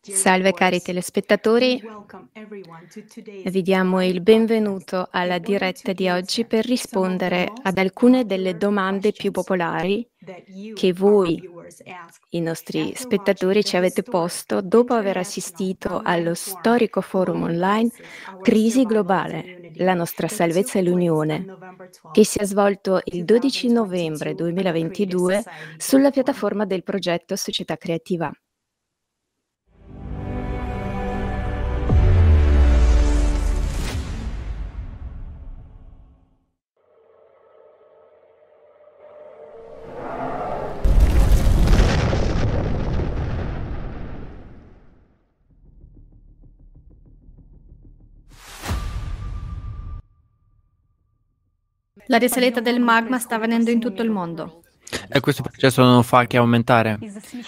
Salve cari telespettatori, vi diamo il benvenuto alla diretta di oggi per rispondere ad alcune delle domande più popolari che voi, i nostri spettatori, ci avete posto dopo aver assistito allo storico forum online Crisi globale, la nostra salvezza e l'unione, che si è svolto il 12 novembre 2022 sulla piattaforma del progetto Società Creativa. La risalita del magma sta avvenendo in tutto il mondo. E questo processo non fa che aumentare.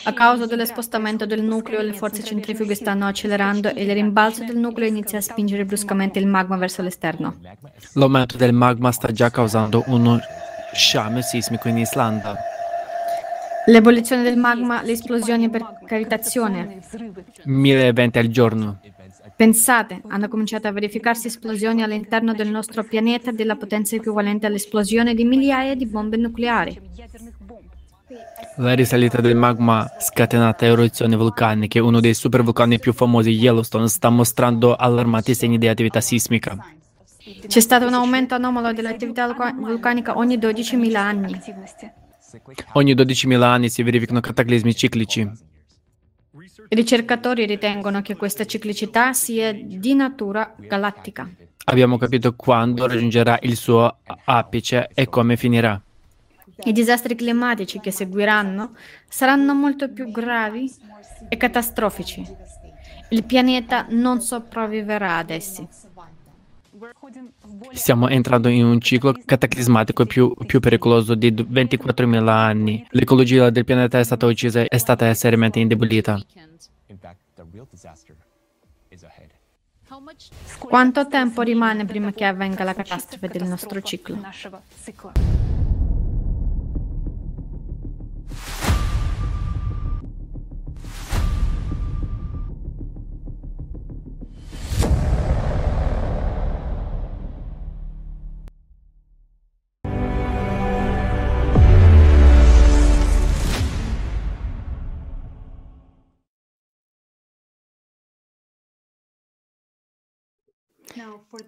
A causa dello spostamento del nucleo, le forze centrifughe stanno accelerando e il rimbalzo del nucleo inizia a spingere bruscamente il magma verso l'esterno. L'aumento del magma sta già causando uno sciame sismico in Islanda. L'ebollizione del magma, le esplosioni per cavitazione. Mille eventi al giorno. Pensate, hanno cominciato a verificarsi esplosioni all'interno del nostro pianeta della potenza equivalente all'esplosione di migliaia di bombe nucleari. La risalita del magma scatenata eruzioni vulcaniche, uno dei supervulcani più famosi, Yellowstone, sta mostrando allarmanti segni di attività sismica. C'è stato un aumento anomalo dell'attività vulcanica ogni 12.000 anni. Ogni 12.000 anni si verificano cataclismi ciclici. I ricercatori ritengono che questa ciclicità sia di natura galattica. Abbiamo capito quando raggiungerà il suo apice e come finirà. I disastri climatici che seguiranno saranno molto più gravi e catastrofici. Il pianeta non sopravviverà ad essi. Stiamo entrando in un ciclo cataclismatico più, più pericoloso di 24.000 anni. L'ecologia del pianeta è stata uccisa e è stata seriamente indebolita. Quanto tempo rimane prima che avvenga la catastrofe del nostro ciclo?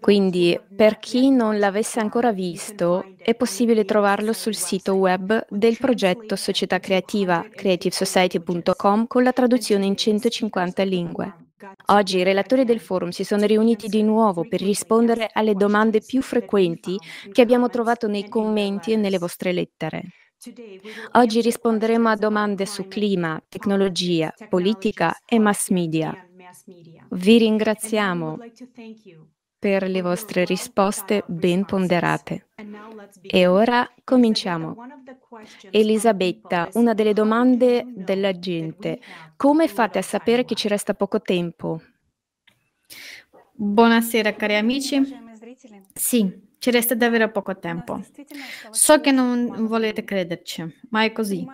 Quindi, per chi non l'avesse ancora visto, è possibile trovarlo sul sito web del progetto Società Creativa creativesociety.com con la traduzione in 150 lingue. Oggi i relatori del forum si sono riuniti di nuovo per rispondere alle domande più frequenti che abbiamo trovato nei commenti e nelle vostre lettere. Oggi risponderemo a domande su clima, tecnologia, politica e mass media. Vi ringraziamo per le vostre risposte ben ponderate. E ora cominciamo. Elisabetta, una delle domande della gente. Come fate a sapere che ci resta poco tempo? Buonasera cari amici. Sì, ci resta davvero poco tempo. So che non volete crederci, ma è così.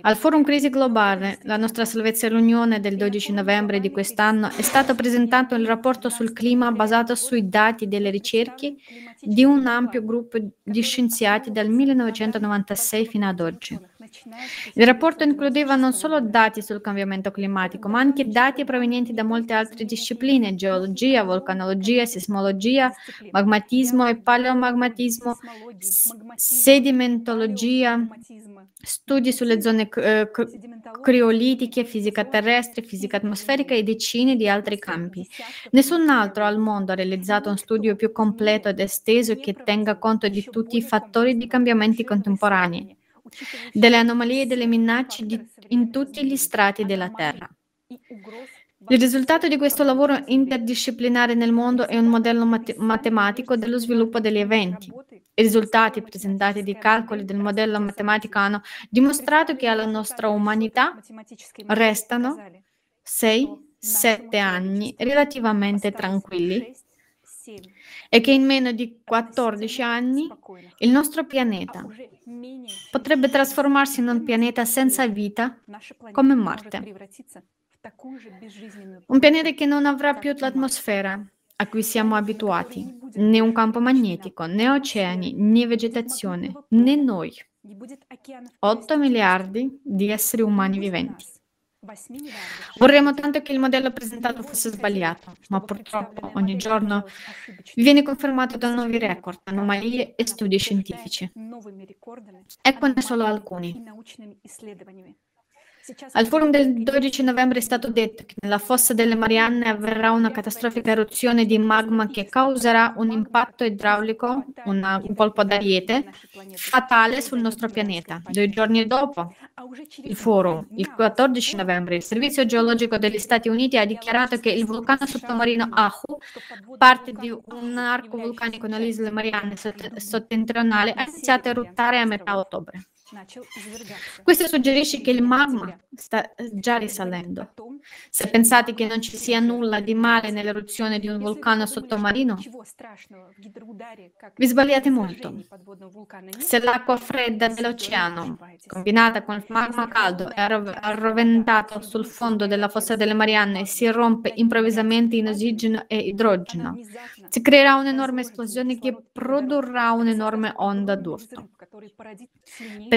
Al Forum Crisi Globale, la nostra salvezza e l'Unione del 12 novembre di quest'anno, è stato presentato il rapporto sul clima basato sui dati delle ricerche di un ampio gruppo di scienziati dal 1996 fino ad oggi. Il rapporto includeva non solo dati sul cambiamento climatico, ma anche dati provenienti da molte altre discipline, geologia, vulcanologia, sismologia, magmatismo e paleomagmatismo, sedimentologia, studi sulle zone eh, criolitiche, fisica terrestre, fisica atmosferica e decine di altri campi. Nessun altro al mondo ha realizzato un studio più completo ed esteso che tenga conto di tutti i fattori di cambiamenti contemporanei delle anomalie e delle minacce di, in tutti gli strati della Terra. Il risultato di questo lavoro interdisciplinare nel mondo è un modello mat- matematico dello sviluppo degli eventi. I risultati presentati di calcoli del modello matematico hanno dimostrato che alla nostra umanità restano 6-7 anni relativamente tranquilli e che in meno di 14 anni il nostro pianeta potrebbe trasformarsi in un pianeta senza vita come Marte. Un pianeta che non avrà più l'atmosfera a cui siamo abituati, né un campo magnetico, né oceani, né vegetazione, né noi. 8 miliardi di esseri umani viventi. Vorremmo tanto che il modello presentato fosse sbagliato, ma purtroppo ogni giorno viene confermato da nuovi record, anomalie e studi scientifici. Eccone solo alcuni. Al forum del 12 novembre è stato detto che nella fossa delle Marianne avverrà una catastrofica eruzione di magma che causerà un impatto idraulico, una, un colpo d'ariete, fatale sul nostro pianeta. Due giorni dopo, il forum, il 14 novembre, il Servizio Geologico degli Stati Uniti ha dichiarato che il vulcano sottomarino Ahu, parte di un arco vulcanico nelle isole Marianne settentrionali, ha iniziato a eruttare a metà ottobre. Questo suggerisce che il magma sta eh, già risalendo. Se pensate che non ci sia nulla di male nell'eruzione di un vulcano sottomarino, vi sbagliate molto. Se l'acqua fredda dell'oceano, combinata con il magma caldo, è arroventato sul fondo della fossa delle Marianne e si rompe improvvisamente in ossigeno e idrogeno, si creerà un'enorme esplosione che produrrà un'enorme onda d'urto.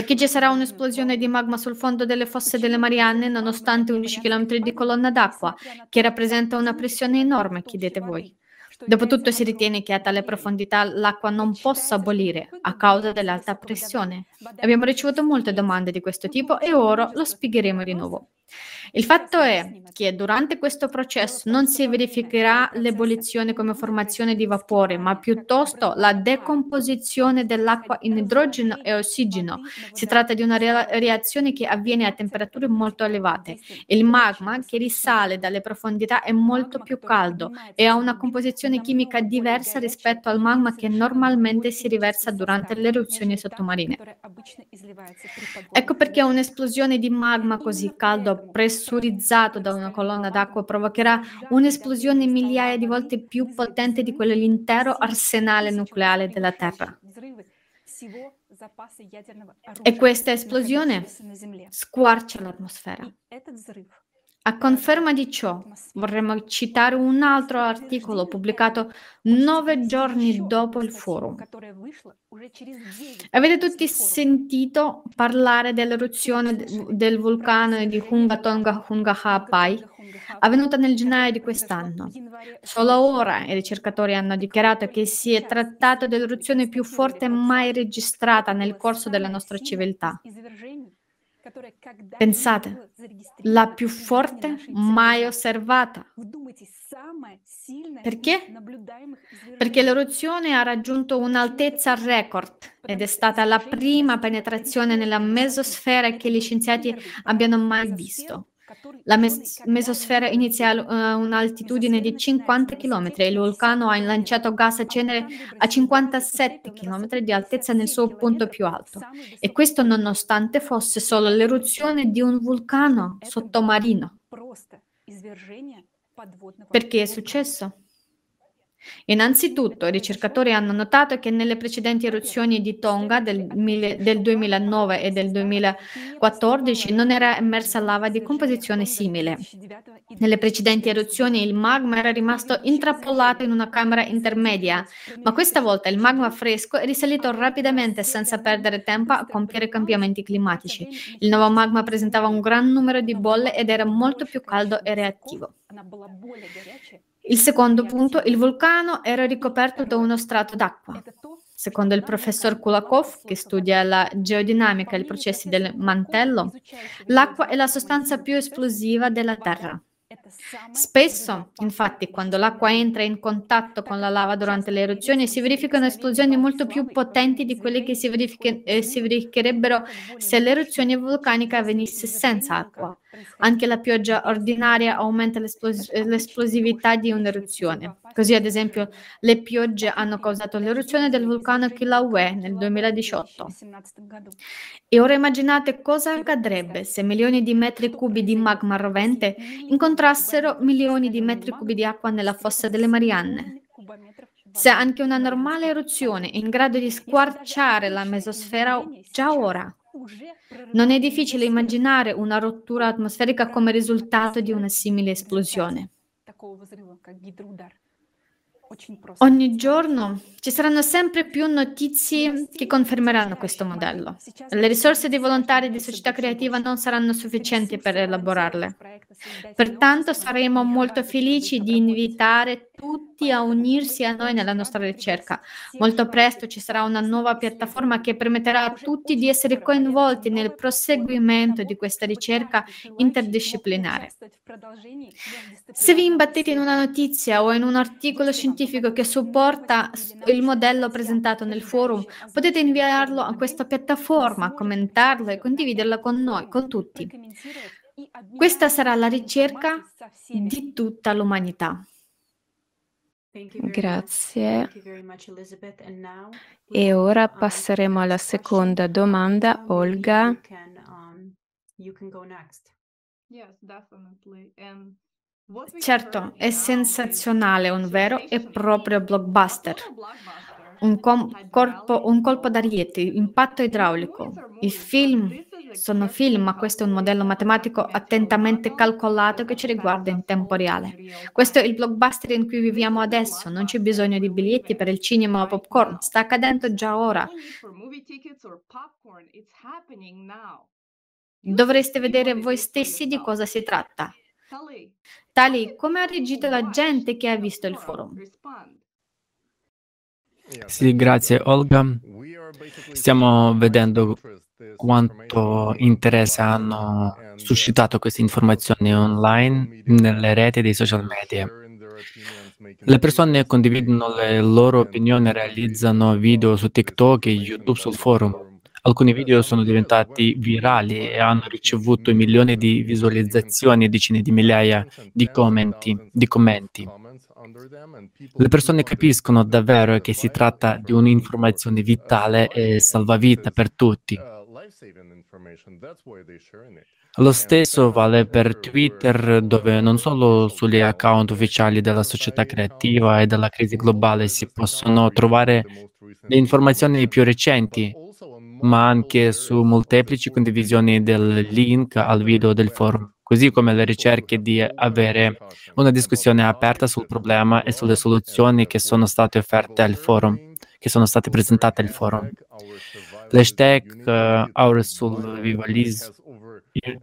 Perché ci sarà un'esplosione di magma sul fondo delle fosse delle Marianne nonostante 11 km di colonna d'acqua, che rappresenta una pressione enorme, chiedete voi. Dopotutto si ritiene che a tale profondità l'acqua non possa bollire a causa dell'alta pressione. Abbiamo ricevuto molte domande di questo tipo e ora lo spiegheremo di nuovo. Il fatto è che durante questo processo non si verificherà l'ebollizione come formazione di vapore, ma piuttosto la decomposizione dell'acqua in idrogeno e ossigeno. Si tratta di una reazione che avviene a temperature molto elevate. Il magma che risale dalle profondità è molto più caldo e ha una composizione chimica diversa rispetto al magma che normalmente si riversa durante le eruzioni sottomarine. Ecco perché un'esplosione di magma così caldo pressurizzato da una colonna d'acqua provocherà un'esplosione migliaia di volte più potente di quella dell'intero arsenale nucleare della Terra. E questa esplosione squarcia l'atmosfera. A conferma di ciò, vorremmo citare un altro articolo pubblicato nove giorni dopo il forum. Avete tutti sentito parlare dell'eruzione del vulcano di Hunga Tonga Hunga Hapai, avvenuta nel gennaio di quest'anno. Solo ora i ricercatori hanno dichiarato che si è trattato dell'eruzione più forte mai registrata nel corso della nostra civiltà. Pensate, la più forte mai osservata. Perché? Perché l'eruzione ha raggiunto un'altezza record ed è stata la prima penetrazione nella mesosfera che gli scienziati abbiano mai visto. La mes- mesosfera inizia a uh, un'altitudine di 50 km e il vulcano ha lanciato gas a cenere a 57 km di altezza nel suo punto più alto. E questo nonostante fosse solo l'eruzione di un vulcano sottomarino. Perché è successo? Innanzitutto, i ricercatori hanno notato che nelle precedenti eruzioni di Tonga del, del 2009 e del 2014 non era emersa lava di composizione simile. Nelle precedenti eruzioni il magma era rimasto intrappolato in una camera intermedia, ma questa volta il magma fresco è risalito rapidamente senza perdere tempo a compiere cambiamenti climatici. Il nuovo magma presentava un gran numero di bolle ed era molto più caldo e reattivo. Il secondo punto, il vulcano era ricoperto da uno strato d'acqua. Secondo il professor Kulakov, che studia la geodinamica e i processi del mantello, l'acqua è la sostanza più esplosiva della Terra. Spesso, infatti, quando l'acqua entra in contatto con la lava durante le eruzioni, si verificano esplosioni molto più potenti di quelle che si, eh, si verificherebbero se l'eruzione vulcanica avvenisse senza acqua. Anche la pioggia ordinaria aumenta l'esplos- l'esplosività di un'eruzione. Così, ad esempio, le piogge hanno causato l'eruzione del vulcano Kilauea nel 2018. E ora immaginate cosa accadrebbe se milioni di metri cubi di magma rovente incontrassero milioni di metri cubi di acqua nella fossa delle Marianne. Se anche una normale eruzione è in grado di squarciare la mesosfera già ora, Non è difficile immaginare una rottura atmosferica come risultato di una simile esplosione. Ogni giorno ci saranno sempre più notizie che confermeranno questo modello. Le risorse dei volontari di società creativa non saranno sufficienti per elaborarle. Pertanto saremo molto felici di invitare tutti a unirsi a noi nella nostra ricerca. Molto presto ci sarà una nuova piattaforma che permetterà a tutti di essere coinvolti nel proseguimento di questa ricerca interdisciplinare. Se vi imbattete in una notizia o in un articolo scientifico che supporta il modello presentato nel forum, potete inviarlo a questa piattaforma, commentarlo e condividerlo con noi, con tutti. Questa sarà la ricerca di tutta l'umanità. Grazie. E ora passeremo alla seconda domanda. Olga. Um, certo, è sensazionale, un vero e proprio blockbuster. Un, com- corpo, un colpo d'ariete, impatto idraulico. Il film sono film, ma questo è un modello matematico attentamente calcolato che ci riguarda in tempo reale. Questo è il blockbuster in cui viviamo adesso, non c'è bisogno di biglietti per il cinema o popcorn, sta accadendo già ora. Dovreste vedere voi stessi di cosa si tratta. Tali, come ha reagito la gente che ha visto il forum? Sì, grazie Olga. Stiamo vedendo quanto interesse hanno suscitato queste informazioni online nelle reti dei social media. Le persone condividono le loro opinioni, realizzano video su TikTok e YouTube sul forum. Alcuni video sono diventati virali e hanno ricevuto milioni di visualizzazioni e decine di migliaia di commenti. Di commenti. Le persone capiscono davvero che si tratta di un'informazione vitale e salvavita per tutti. Lo stesso vale per Twitter, dove non solo sugli account ufficiali della società creativa e della crisi globale si possono trovare le informazioni più recenti, ma anche su molteplici condivisioni del link al video del forum, così come le ricerche di avere una discussione aperta sul problema e sulle soluzioni che sono state offerte al forum, che sono state presentate al forum. L'hashtag uh, Our Soul Vivalis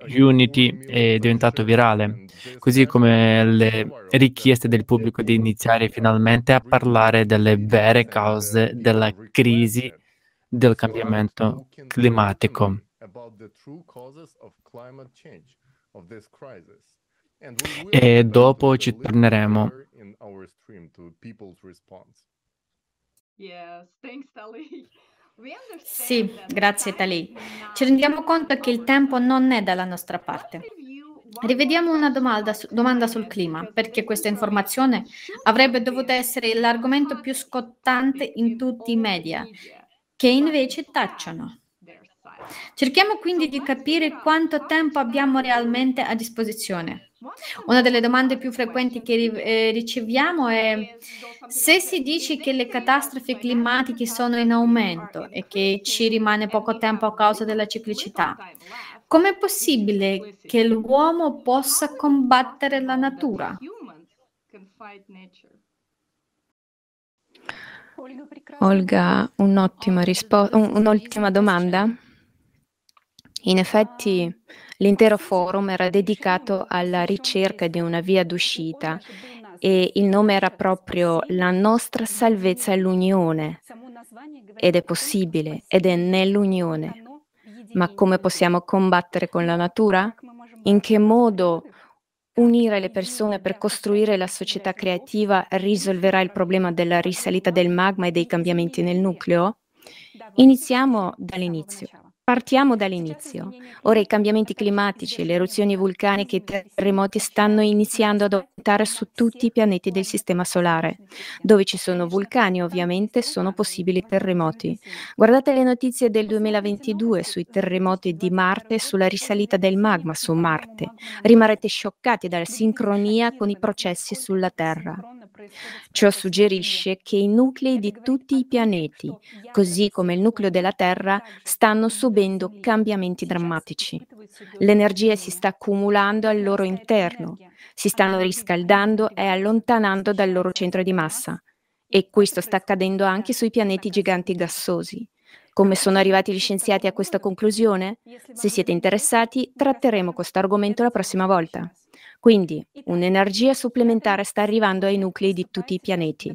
Unity è diventato virale, così come le richieste del pubblico di iniziare finalmente a parlare delle vere cause della crisi del cambiamento climatico. E dopo ci torneremo. Sì, grazie Tali. Ci rendiamo conto che il tempo non è dalla nostra parte. Rivediamo una domanda, domanda, sul clima, perché questa informazione avrebbe dovuto essere l'argomento più scottante in tutti i media, che invece tacciono. Cerchiamo quindi di capire quanto tempo abbiamo realmente a disposizione. Una delle domande più frequenti che eh, riceviamo è se si dice che le catastrofi climatiche sono in aumento e che ci rimane poco tempo a causa della ciclicità, com'è possibile che l'uomo possa combattere la natura? Olga, un'ottima, rispo- un'ultima domanda. In effetti l'intero forum era dedicato alla ricerca di una via d'uscita e il nome era proprio La nostra salvezza è l'unione ed è possibile ed è nell'unione. Ma come possiamo combattere con la natura? In che modo unire le persone per costruire la società creativa risolverà il problema della risalita del magma e dei cambiamenti nel nucleo? Iniziamo dall'inizio. Partiamo dall'inizio. Ora i cambiamenti climatici, le eruzioni vulcaniche e i terremoti stanno iniziando ad aumentare su tutti i pianeti del Sistema Solare. Dove ci sono vulcani ovviamente sono possibili terremoti. Guardate le notizie del 2022 sui terremoti di Marte e sulla risalita del magma su Marte. Rimarrete scioccati dalla sincronia con i processi sulla Terra. Ciò suggerisce che i nuclei di tutti i pianeti, così come il nucleo della Terra, stanno subendo cambiamenti drammatici. L'energia si sta accumulando al loro interno, si stanno riscaldando e allontanando dal loro centro di massa. E questo sta accadendo anche sui pianeti giganti gassosi. Come sono arrivati gli scienziati a questa conclusione? Se siete interessati, tratteremo questo argomento la prossima volta. Quindi, un'energia supplementare sta arrivando ai nuclei di tutti i pianeti.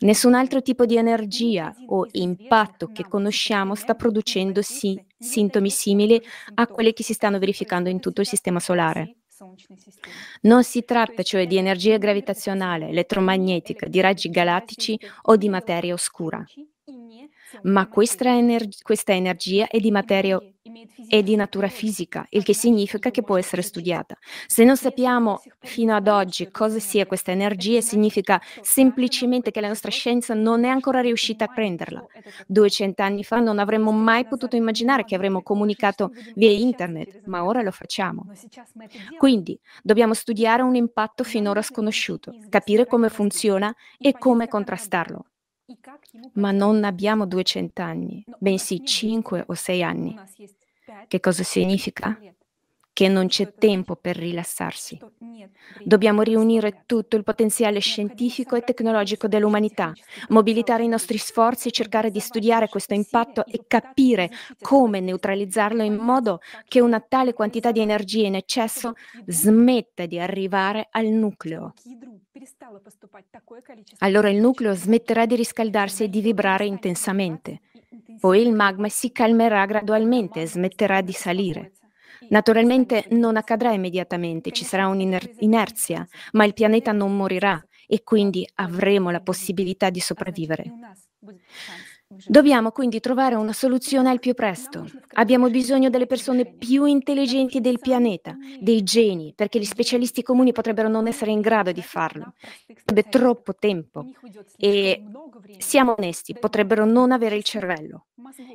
Nessun altro tipo di energia o impatto che conosciamo sta producendo si- sintomi simili a quelli che si stanno verificando in tutto il sistema solare. Non si tratta cioè di energia gravitazionale, elettromagnetica, di raggi galattici o di materia oscura ma questa, ener- questa energia è di materia è di natura fisica, il che significa che può essere studiata. Se non sappiamo fino ad oggi cosa sia questa energia, significa semplicemente che la nostra scienza non è ancora riuscita a prenderla. 200 anni fa non avremmo mai potuto immaginare che avremmo comunicato via internet, ma ora lo facciamo. Quindi dobbiamo studiare un impatto finora sconosciuto, capire come funziona e come contrastarlo. Ma non abbiamo 200 anni, bensì 5 o 6 anni. Che cosa significa? Che non c'è tempo per rilassarsi. Dobbiamo riunire tutto il potenziale scientifico e tecnologico dell'umanità, mobilitare i nostri sforzi e cercare di studiare questo impatto e capire come neutralizzarlo in modo che una tale quantità di energia in eccesso smetta di arrivare al nucleo allora il nucleo smetterà di riscaldarsi e di vibrare intensamente. Poi il magma si calmerà gradualmente e smetterà di salire. Naturalmente non accadrà immediatamente, ci sarà un'inerzia, ma il pianeta non morirà e quindi avremo la possibilità di sopravvivere. Dobbiamo quindi trovare una soluzione al più presto. Abbiamo bisogno delle persone più intelligenti del pianeta, dei geni, perché gli specialisti comuni potrebbero non essere in grado di farlo. Sarebbe troppo tempo e siamo onesti, potrebbero non avere il cervello.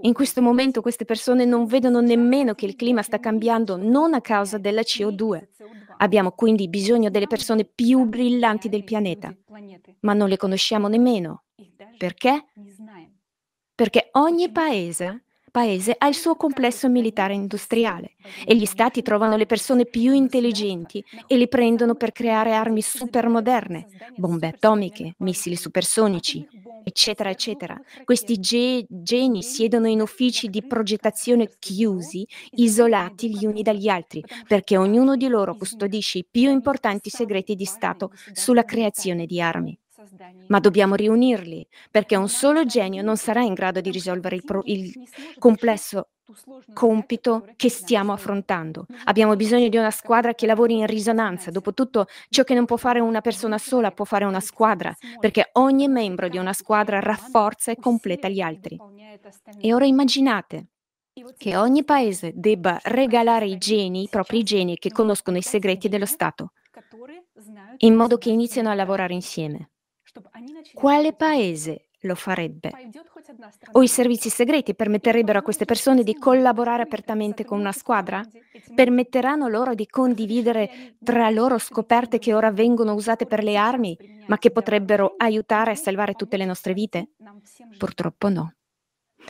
In questo momento queste persone non vedono nemmeno che il clima sta cambiando non a causa della CO2. Abbiamo quindi bisogno delle persone più brillanti del pianeta, ma non le conosciamo nemmeno. Perché? Perché ogni paese, paese ha il suo complesso militare industriale e gli stati trovano le persone più intelligenti e li prendono per creare armi supermoderne, bombe atomiche, missili supersonici, eccetera, eccetera. Questi ge- geni siedono in uffici di progettazione chiusi, isolati gli uni dagli altri, perché ognuno di loro custodisce i più importanti segreti di Stato sulla creazione di armi ma dobbiamo riunirli, perché un solo genio non sarà in grado di risolvere il, pro- il complesso compito che stiamo affrontando. Abbiamo bisogno di una squadra che lavori in risonanza. Dopotutto, ciò che non può fare una persona sola può fare una squadra, perché ogni membro di una squadra rafforza e completa gli altri. E ora immaginate che ogni paese debba regalare i geni, i propri geni che conoscono i segreti dello Stato, in modo che iniziano a lavorare insieme. Quale paese lo farebbe? O i servizi segreti permetterebbero a queste persone di collaborare apertamente con una squadra? Permetteranno loro di condividere tra loro scoperte che ora vengono usate per le armi, ma che potrebbero aiutare a salvare tutte le nostre vite? Purtroppo no.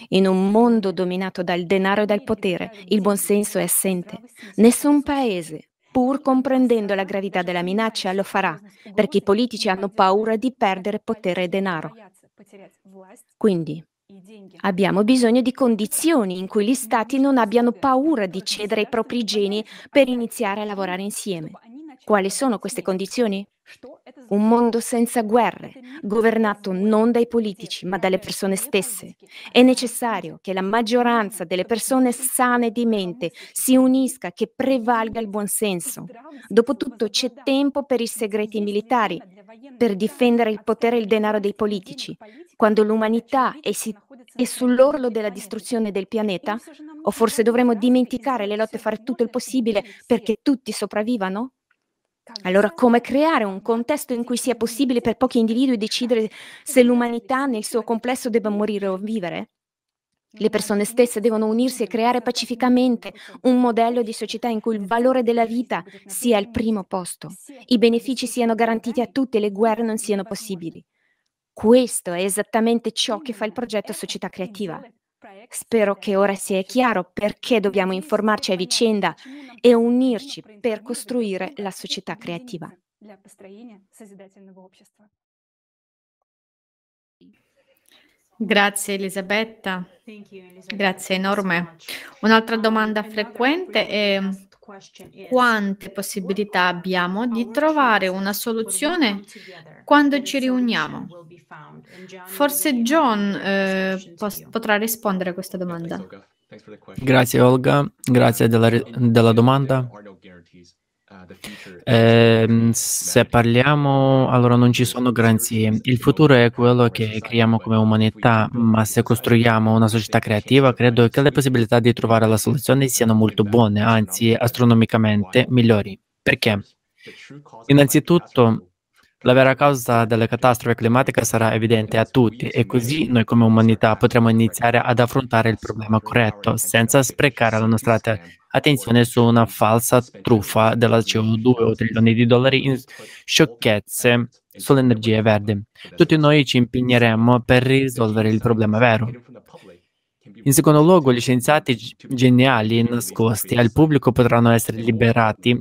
In un mondo dominato dal denaro e dal potere, il buonsenso è assente. Nessun paese pur comprendendo la gravità della minaccia, lo farà, perché i politici hanno paura di perdere potere e denaro. Quindi abbiamo bisogno di condizioni in cui gli stati non abbiano paura di cedere i propri geni per iniziare a lavorare insieme. Quali sono queste condizioni? Un mondo senza guerre, governato non dai politici ma dalle persone stesse. È necessario che la maggioranza delle persone sane di mente si unisca, che prevalga il buonsenso. Dopotutto c'è tempo per i segreti militari, per difendere il potere e il denaro dei politici. Quando l'umanità è, si- è sull'orlo della distruzione del pianeta, o forse dovremmo dimenticare le lotte e fare tutto il possibile perché tutti sopravvivano? Allora, come creare un contesto in cui sia possibile per pochi individui decidere se l'umanità nel suo complesso debba morire o vivere? Le persone stesse devono unirsi e creare pacificamente un modello di società in cui il valore della vita sia al primo posto, i benefici siano garantiti a tutti e le guerre non siano possibili. Questo è esattamente ciò che fa il progetto Società Creativa. Spero che ora sia chiaro perché dobbiamo informarci a vicenda e unirci per costruire la società creativa. Grazie Elisabetta, grazie enorme. Un'altra domanda frequente è quante possibilità abbiamo di trovare una soluzione quando ci riuniamo? Forse John eh, potrà rispondere a questa domanda. Grazie Olga, grazie della, della domanda. Eh, se parliamo, allora non ci sono garanzie. Il futuro è quello che creiamo come umanità, ma se costruiamo una società creativa, credo che le possibilità di trovare la soluzione siano molto buone, anzi astronomicamente migliori. Perché? Innanzitutto, la vera causa delle catastrofi climatiche sarà evidente a tutti e così noi come umanità potremo iniziare ad affrontare il problema corretto, senza sprecare la nostra attenzione su una falsa truffa della CO2 o trilioni di dollari in sciocchezze sull'energia verde. Tutti noi ci impegneremo per risolvere il problema vero. In secondo luogo, gli scienziati geniali nascosti al pubblico potranno essere liberati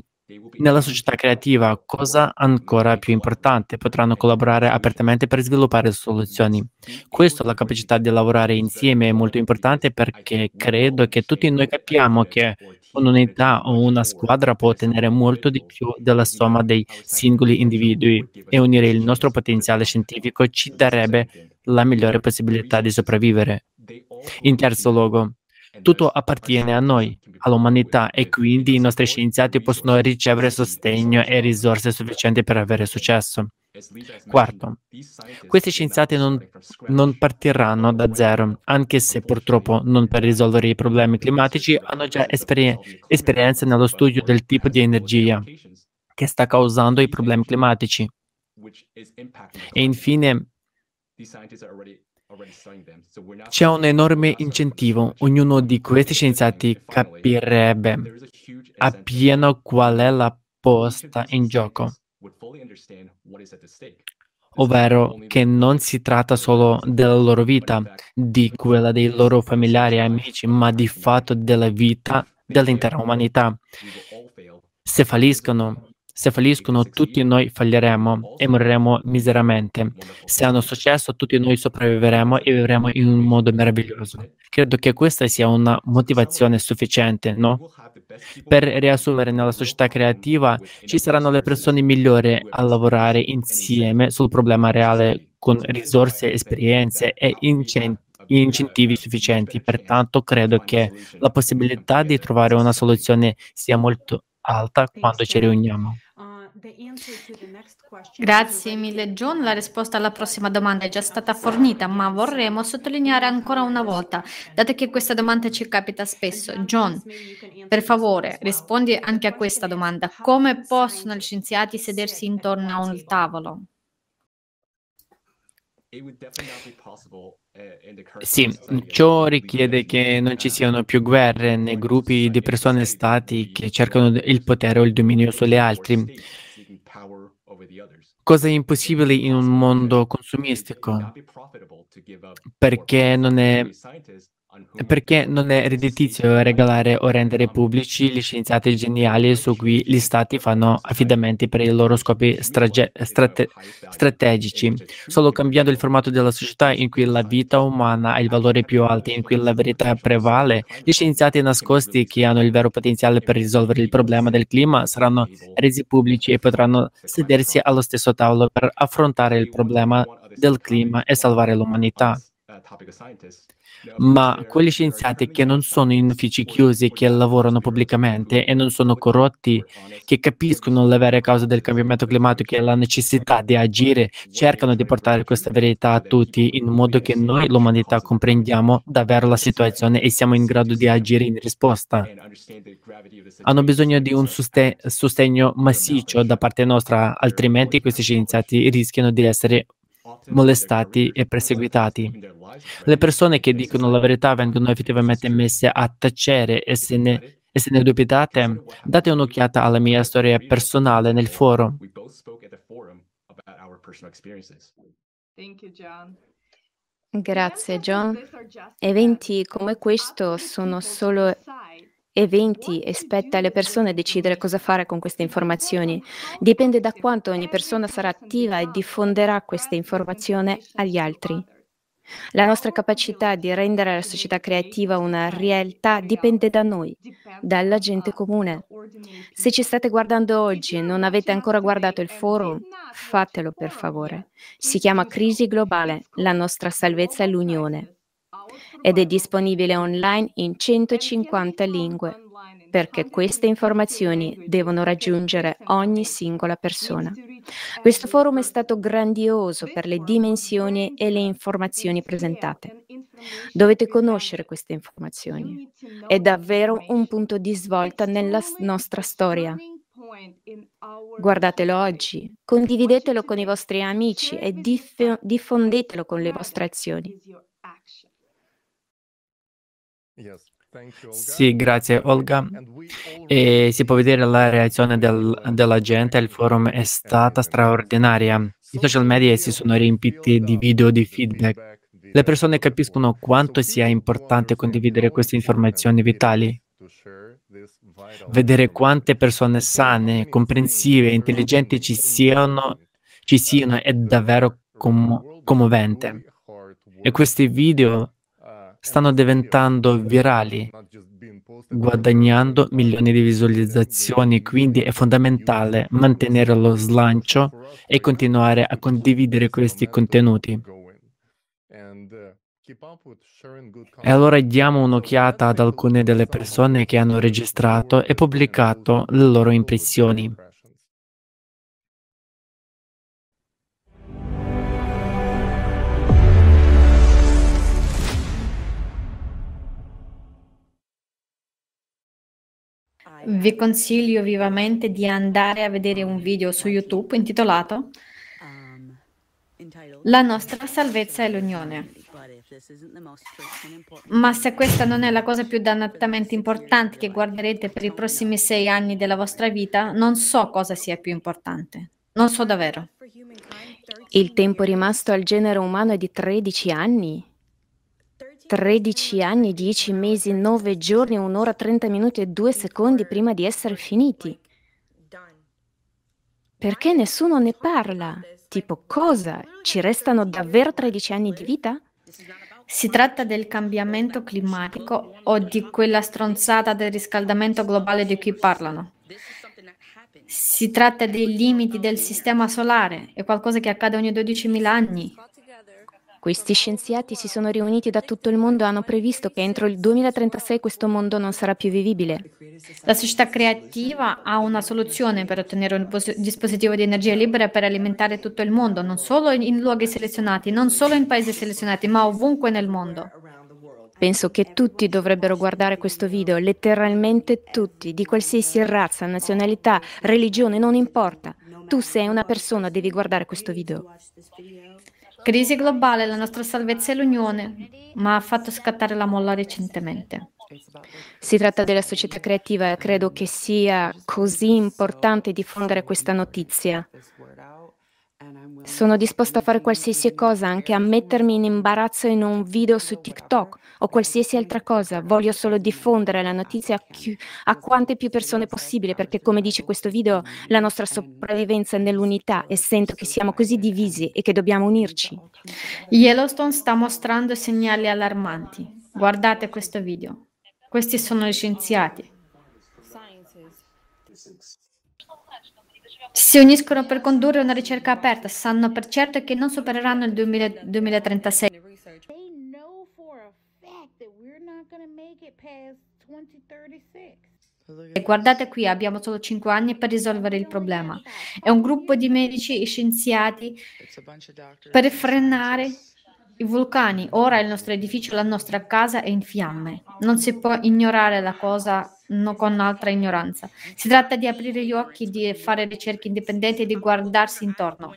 nella società creativa, cosa ancora più importante, potranno collaborare apertamente per sviluppare soluzioni. Questo, la capacità di lavorare insieme è molto importante perché credo che tutti noi capiamo che un'unità o una squadra può ottenere molto di più della somma dei singoli individui e unire il nostro potenziale scientifico ci darebbe la migliore possibilità di sopravvivere. In terzo luogo, tutto appartiene a noi, all'umanità e quindi i nostri scienziati possono ricevere sostegno e risorse sufficienti per avere successo. Quarto, questi scienziati non, non, partiranno da zero, anche se purtroppo non per risolvere i problemi climatici, hanno già esperi- esperienza nello studio del tipo di energia che sta causando i problemi climatici. E infine, c'è un enorme incentivo. Ognuno di questi scienziati capirebbe appieno qual è la posta in gioco, ovvero che non si tratta solo della loro vita, di quella dei loro familiari e amici, ma di fatto della vita dell'intera umanità. Se falliscono, se falliscono, tutti noi falliremo e moriremo miseramente. Se hanno successo, tutti noi sopravviveremo e vivremo in un modo meraviglioso. Credo che questa sia una motivazione sufficiente, no? Per riassumere, nella società creativa ci saranno le persone migliori a lavorare insieme sul problema reale con risorse, esperienze e incentivi sufficienti. Pertanto credo che la possibilità di trovare una soluzione sia molto alta quando ci riuniamo. Grazie mille John, la risposta alla prossima domanda è già stata fornita, ma vorremmo sottolineare ancora una volta, dato che questa domanda ci capita spesso. John, per favore, rispondi anche a questa domanda. Come possono gli scienziati sedersi intorno a un tavolo? Sì, ciò richiede che non ci siano più guerre né gruppi di persone e stati che cercano il potere o il dominio sugli altri cosa è impossibile in un mondo consumistico, perché non è perché non è redditizio regalare o rendere pubblici gli scienziati geniali su cui gli stati fanno affidamenti per i loro scopi strage- strate- strategici. Solo cambiando il formato della società in cui la vita umana ha il valore più alto, in cui la verità prevale, gli scienziati nascosti che hanno il vero potenziale per risolvere il problema del clima saranno resi pubblici e potranno sedersi allo stesso tavolo per affrontare il problema del clima e salvare l'umanità ma quegli scienziati che non sono in uffici chiusi, che lavorano pubblicamente e non sono corrotti, che capiscono le vere cause del cambiamento climatico e la necessità di agire, cercano di portare questa verità a tutti in modo che noi, l'umanità, comprendiamo davvero la situazione e siamo in grado di agire in risposta. Hanno bisogno di un sostegno massiccio da parte nostra, altrimenti questi scienziati rischiano di essere molestati e perseguitati. Le persone che dicono la verità vengono effettivamente messe a tacere e se ne, e se ne dubitate, date un'occhiata alla mia storia personale nel foro. Grazie John. Eventi come questo sono solo eventi e spetta alle persone decidere cosa fare con queste informazioni. Dipende da quanto ogni persona sarà attiva e diffonderà questa informazione agli altri. La nostra capacità di rendere la società creativa una realtà dipende da noi, dalla gente comune. Se ci state guardando oggi e non avete ancora guardato il forum, fatelo per favore. Si chiama Crisi Globale, la nostra salvezza è l'unione ed è disponibile online in 150 lingue perché queste informazioni devono raggiungere ogni singola persona. Questo forum è stato grandioso per le dimensioni e le informazioni presentate. Dovete conoscere queste informazioni. È davvero un punto di svolta nella nostra storia. Guardatelo oggi, condividetelo con i vostri amici e diff- diffondetelo con le vostre azioni. Sì, grazie Olga. E si può vedere la reazione del, della gente, il forum è stata straordinaria. I social media si sono riempiti di video di feedback. Le persone capiscono quanto sia importante condividere queste informazioni vitali. Vedere quante persone sane, comprensive e intelligenti ci siano, ci siano è davvero com- commovente. E questi video stanno diventando virali, guadagnando milioni di visualizzazioni, quindi è fondamentale mantenere lo slancio e continuare a condividere questi contenuti. E allora diamo un'occhiata ad alcune delle persone che hanno registrato e pubblicato le loro impressioni. Vi consiglio vivamente di andare a vedere un video su YouTube intitolato La nostra salvezza è l'unione. Ma se questa non è la cosa più dannatamente importante che guarderete per i prossimi sei anni della vostra vita, non so cosa sia più importante. Non so davvero. Il tempo rimasto al genere umano è di 13 anni. 13 anni, 10 mesi, 9 giorni, 1 ora, 30 minuti e 2 secondi prima di essere finiti. Perché nessuno ne parla? Tipo cosa? Ci restano davvero 13 anni di vita? Si tratta del cambiamento climatico o di quella stronzata del riscaldamento globale di cui parlano. Si tratta dei limiti del sistema solare, è qualcosa che accade ogni 12.000 anni. Questi scienziati si sono riuniti da tutto il mondo e hanno previsto che entro il 2036 questo mondo non sarà più vivibile. La società creativa ha una soluzione per ottenere un dispositivo di energia libera per alimentare tutto il mondo, non solo in luoghi selezionati, non solo in paesi selezionati, ma ovunque nel mondo. Penso che tutti dovrebbero guardare questo video, letteralmente tutti, di qualsiasi razza, nazionalità, religione, non importa. Tu sei una persona, devi guardare questo video. Crisi globale, la nostra salvezza è l'unione, ma ha fatto scattare la molla recentemente. Si tratta della società creativa e credo che sia così importante diffondere questa notizia. Sono disposta a fare qualsiasi cosa, anche a mettermi in imbarazzo in un video su TikTok o qualsiasi altra cosa. Voglio solo diffondere la notizia a, chi, a quante più persone possibile, perché come dice questo video, la nostra sopravvivenza è nell'unità e sento che siamo così divisi e che dobbiamo unirci. Yellowstone sta mostrando segnali allarmanti. Guardate questo video. Questi sono gli scienziati. Si uniscono per condurre una ricerca aperta, sanno per certo che non supereranno il 2000, 2036. E guardate qui, abbiamo solo 5 anni per risolvere il problema. È un gruppo di medici e scienziati per frenare i vulcani. Ora il nostro edificio, la nostra casa è in fiamme. Non si può ignorare la cosa no, con altra ignoranza. Si tratta di aprire gli occhi, di fare ricerche indipendenti e di guardarsi intorno.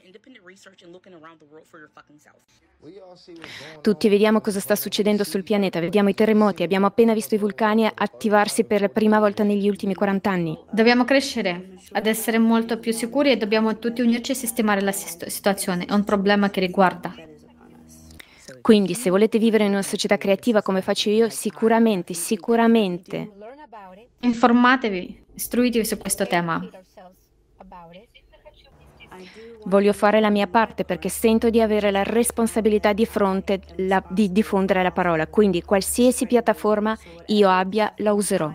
Tutti vediamo cosa sta succedendo sul pianeta, vediamo i terremoti, abbiamo appena visto i vulcani attivarsi per la prima volta negli ultimi 40 anni. Dobbiamo crescere, ad essere molto più sicuri e dobbiamo tutti unirci a sistemare la situazione. È un problema che riguarda. Quindi se volete vivere in una società creativa come faccio io, sicuramente, sicuramente. Informatevi, istruitevi su questo tema. Voglio fare la mia parte perché sento di avere la responsabilità di fronte la, di diffondere la parola, quindi qualsiasi piattaforma io abbia la userò.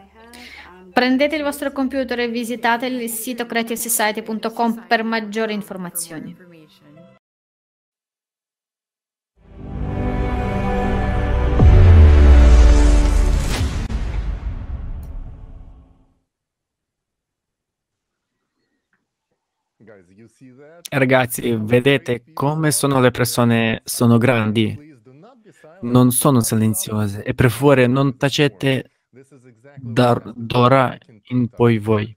Prendete il vostro computer e visitate il sito creativesociety.com per maggiori informazioni. Ragazzi, vedete come sono le persone, sono grandi, non sono silenziose e per favore non tacete d'ora in poi voi.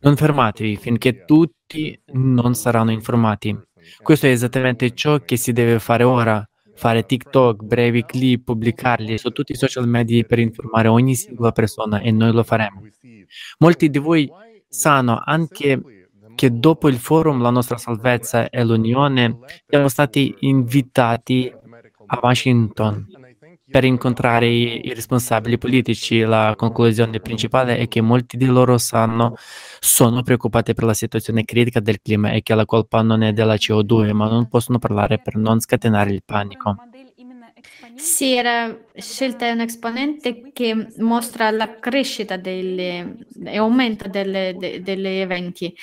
Non fermatevi finché tutti non saranno informati. Questo è esattamente ciò che si deve fare ora. Fare TikTok, brevi clip, pubblicarli su tutti i social media per informare ogni singola persona e noi lo faremo. Molti di voi sanno anche che dopo il forum La nostra salvezza e l'Unione siamo stati invitati a Washington per incontrare i, i, responsabili politici. La conclusione principale è che molti di loro sanno, sono preoccupati per la situazione critica del clima e che la colpa non è della CO2, ma non possono parlare per non scatenare il panico. Sì, era scelta un esponente che mostra la crescita delle, e aumento delle, de, degli eventi.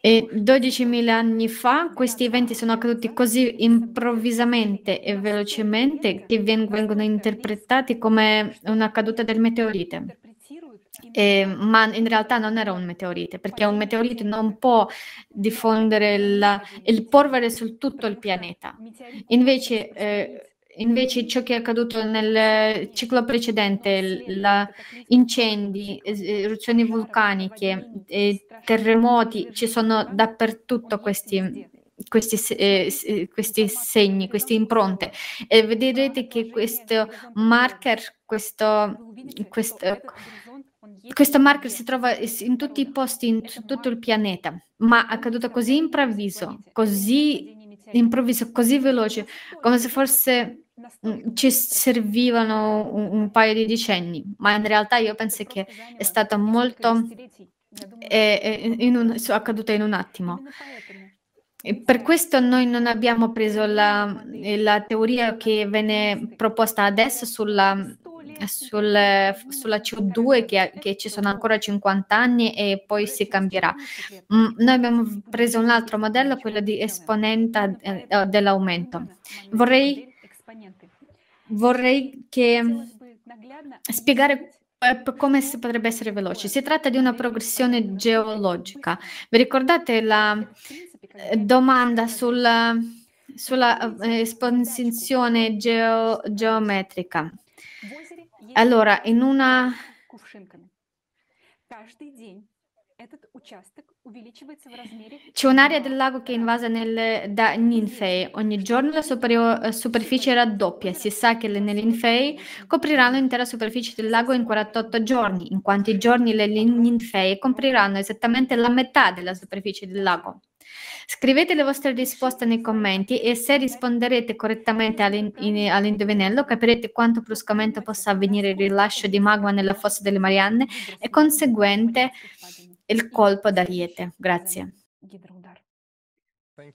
E 12.000 anni fa questi eventi sono accaduti così improvvisamente e velocemente che vengono interpretati come una caduta del meteorite. Eh, ma in realtà non era un meteorite, perché un meteorite non può diffondere la, il polvere su tutto il pianeta. Invece, eh, invece ciò che è accaduto nel ciclo precedente, la, incendi, eruzioni vulcaniche, terremoti, ci sono dappertutto questi, questi, eh, questi, segni, queste impronte e vedrete che questo marker, questo, questo, questo marker si trova in tutti i posti, in tutto il pianeta, ma è accaduto così improvviso, così improvviso, così veloce, come se fosse mm, ci servivano un, un, paio di decenni, ma in realtà io penso che è stata molto è, in un, accaduta in un attimo. E per questo noi non abbiamo preso la, la teoria che viene proposta adesso sulla, sul, sulla CO2 che, che, ci sono ancora 50 anni e poi si cambierà. Mm, noi abbiamo preso un altro modello, quello di esponente eh, dell'aumento. Vorrei, vorrei che spiegare come si potrebbe essere veloce? Si tratta di una progressione geologica. Vi ricordate la eh, domanda sulla, sulla eh, espansione geo, geometrica? Allora, in una c'è un'area del lago che è invasa nel, da ninfei. Ogni giorno la superio- superficie raddoppia. Si sa che le ninfei copriranno l'intera superficie del lago in 48 giorni. In quanti giorni le ninfei copriranno esattamente la metà della superficie del lago? Scrivete le vostre risposte nei commenti e se risponderete correttamente all'indovinello capirete quanto bruscamente possa avvenire il rilascio di magma nella fossa delle Marianne e conseguente il colpo d'ariete. Grazie.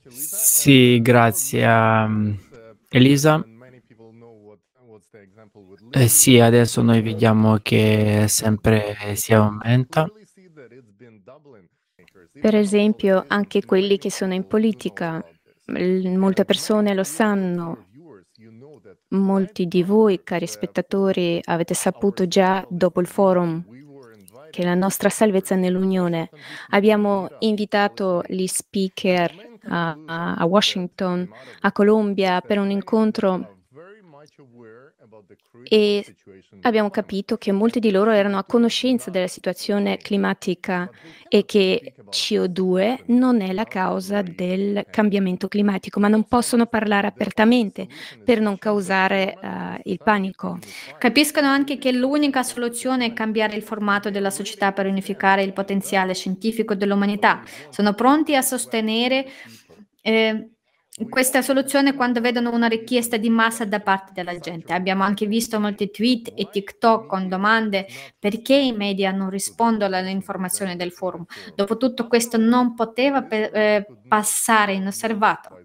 Sì, grazie um, Elisa. Eh sì, adesso noi vediamo che sempre si aumenta. Per esempio, anche quelli che sono in politica, molte persone lo sanno, molti di voi, cari spettatori, avete saputo già dopo il forum che la nostra salvezza nell'Unione. Abbiamo invitato gli speaker a, a Washington, a Colombia, per un incontro e abbiamo capito che molti di loro erano a conoscenza della situazione climatica e che CO2 non è la causa del cambiamento climatico, ma non possono parlare apertamente per non causare uh, il panico. Capiscono anche che l'unica soluzione è cambiare il formato della società per unificare il potenziale scientifico dell'umanità. Sono pronti a sostenere eh, questa soluzione quando vedono una richiesta di massa da parte della gente. Abbiamo anche visto molti tweet e TikTok con domande perché i media non rispondono alle informazioni del forum. Dopotutto questo non poteva per, eh, passare inosservato.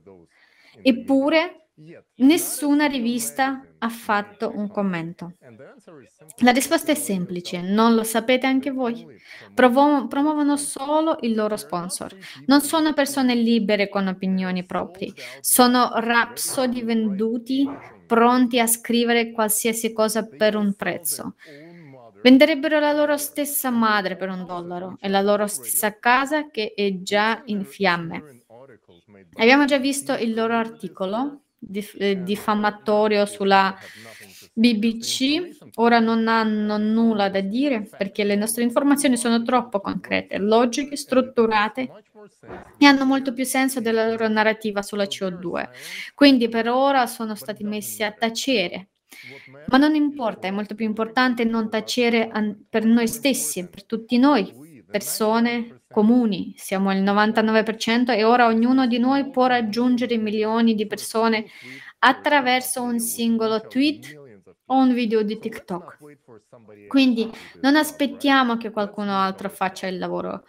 Eppure Nessuna rivista ha fatto un commento. La risposta è semplice, non lo sapete anche voi? Provo- promuovono solo il loro sponsor. Non sono persone libere con opinioni proprie, sono rapsodi venduti pronti a scrivere qualsiasi cosa per un prezzo. Venderebbero la loro stessa madre per un dollaro e la loro stessa casa che è già in fiamme. Abbiamo già visto il loro articolo dif- eh, diffamatorio sulla BBC, ora non hanno nulla da dire perché le nostre informazioni sono troppo concrete, logiche, strutturate e hanno molto più senso della loro narrativa sulla CO2. Quindi per ora sono stati messi a tacere. Ma non importa, è molto più importante non tacere per noi stessi, per tutti noi, persone comuni, siamo il 99% e ora ognuno di noi può raggiungere milioni di persone attraverso un singolo tweet o un video di TikTok. Quindi non aspettiamo che qualcuno altro faccia il lavoro,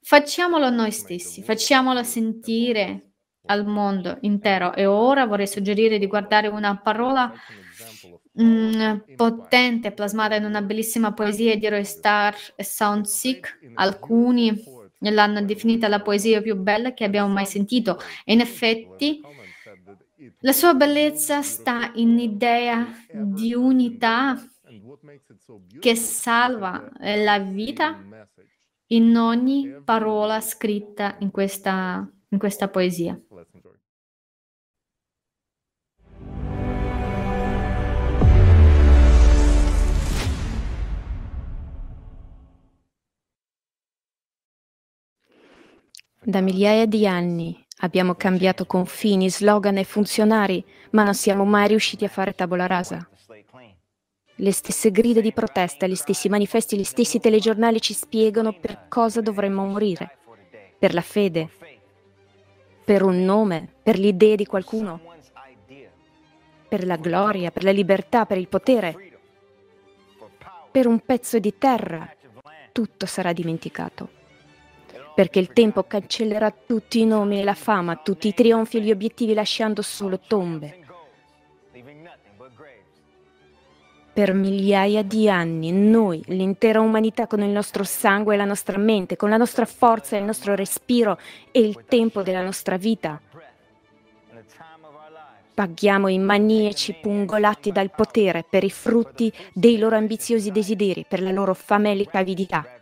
facciamolo noi stessi, facciamolo sentire al mondo intero. E ora vorrei suggerire di guardare una parola Mm, potente, plasmata in una bellissima poesia di Roy Star e Sound Sick. Alcuni l'hanno definita la poesia più bella che abbiamo mai sentito. E in effetti la sua bellezza sta in idea di unità che salva la vita in ogni parola scritta in questa, in questa poesia. Da migliaia di anni abbiamo cambiato confini, slogan e funzionari, ma non siamo mai riusciti a fare tabula rasa. Le stesse grida di protesta, gli stessi manifesti, gli stessi telegiornali ci spiegano per cosa dovremmo morire. Per la fede, per un nome, per l'idea di qualcuno, per la gloria, per la libertà, per il potere, per un pezzo di terra. Tutto sarà dimenticato perché il tempo cancellerà tutti i nomi e la fama, tutti i trionfi e gli obiettivi lasciando solo tombe. Per migliaia di anni noi, l'intera umanità, con il nostro sangue e la nostra mente, con la nostra forza e il nostro respiro e il tempo della nostra vita, paghiamo i maniaci pungolati dal potere per i frutti dei loro ambiziosi desideri, per la loro famelica avidità.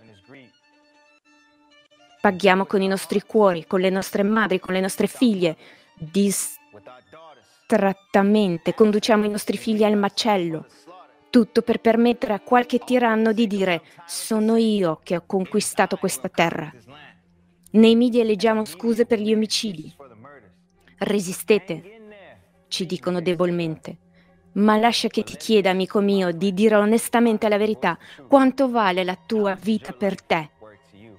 Paghiamo con i nostri cuori, con le nostre madri, con le nostre figlie, distrattamente conduciamo i nostri figli al macello. Tutto per permettere a qualche tiranno di dire sono io che ho conquistato questa terra. Nei media leggiamo scuse per gli omicidi. Resistete, ci dicono debolmente. Ma lascia che ti chieda, amico mio, di dire onestamente la verità. Quanto vale la tua vita per te?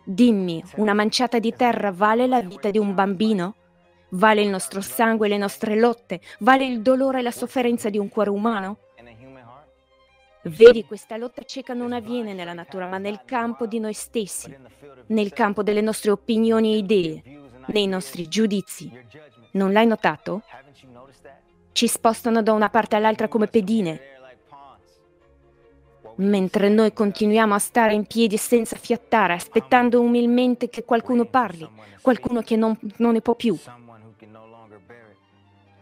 Dimmi, una manciata di terra vale la vita di un bambino? Vale il nostro sangue e le nostre lotte? Vale il dolore e la sofferenza di un cuore umano? Vedi, questa lotta cieca non avviene nella natura, ma nel campo di noi stessi, nel campo delle nostre opinioni e idee, nei nostri giudizi. Non l'hai notato? Ci spostano da una parte all'altra come pedine, mentre noi continuiamo a stare in piedi senza fiattare, aspettando umilmente che qualcuno parli, qualcuno che non, non ne può più.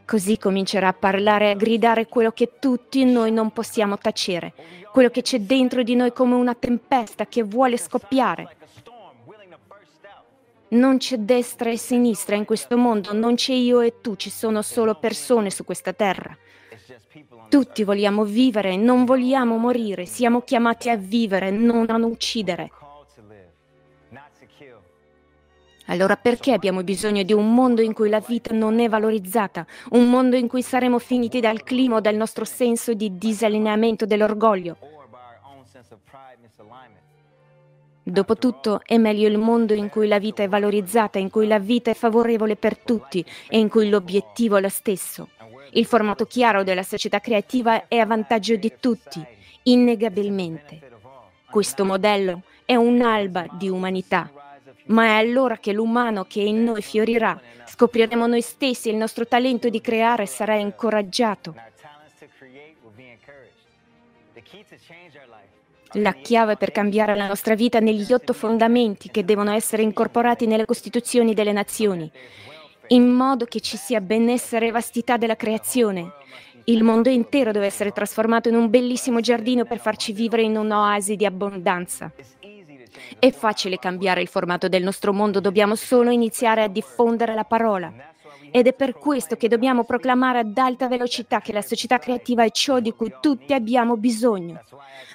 Così comincerà a parlare a gridare quello che tutti noi non possiamo tacere, quello che c'è dentro di noi come una tempesta che vuole scoppiare. Non c'è destra e sinistra in questo mondo, non c'è io e tu, ci sono solo persone su questa terra. Tutti vogliamo vivere, non vogliamo morire, siamo chiamati a vivere, non a uccidere. Allora perché abbiamo bisogno di un mondo in cui la vita non è valorizzata, un mondo in cui saremo finiti dal clima o dal nostro senso di disallineamento dell'orgoglio? Dopotutto è meglio il mondo in cui la vita è valorizzata, in cui la vita è favorevole per tutti e in cui l'obiettivo è lo stesso. Il formato chiaro della società creativa è a vantaggio di tutti, innegabilmente. Questo modello è un'alba di umanità ma è allora che l'umano che in noi fiorirà, scopriremo noi stessi e il nostro talento di creare sarà incoraggiato. La chiave per cambiare la nostra vita negli otto fondamenti che devono essere incorporati nelle Costituzioni delle nazioni, in modo che ci sia benessere e vastità della creazione. Il mondo intero deve essere trasformato in un bellissimo giardino per farci vivere in un'oasi di abbondanza. È facile cambiare il formato del nostro mondo, dobbiamo solo iniziare a diffondere la parola. Ed è per questo che dobbiamo proclamare ad alta velocità che la società creativa è ciò di cui tutti abbiamo bisogno.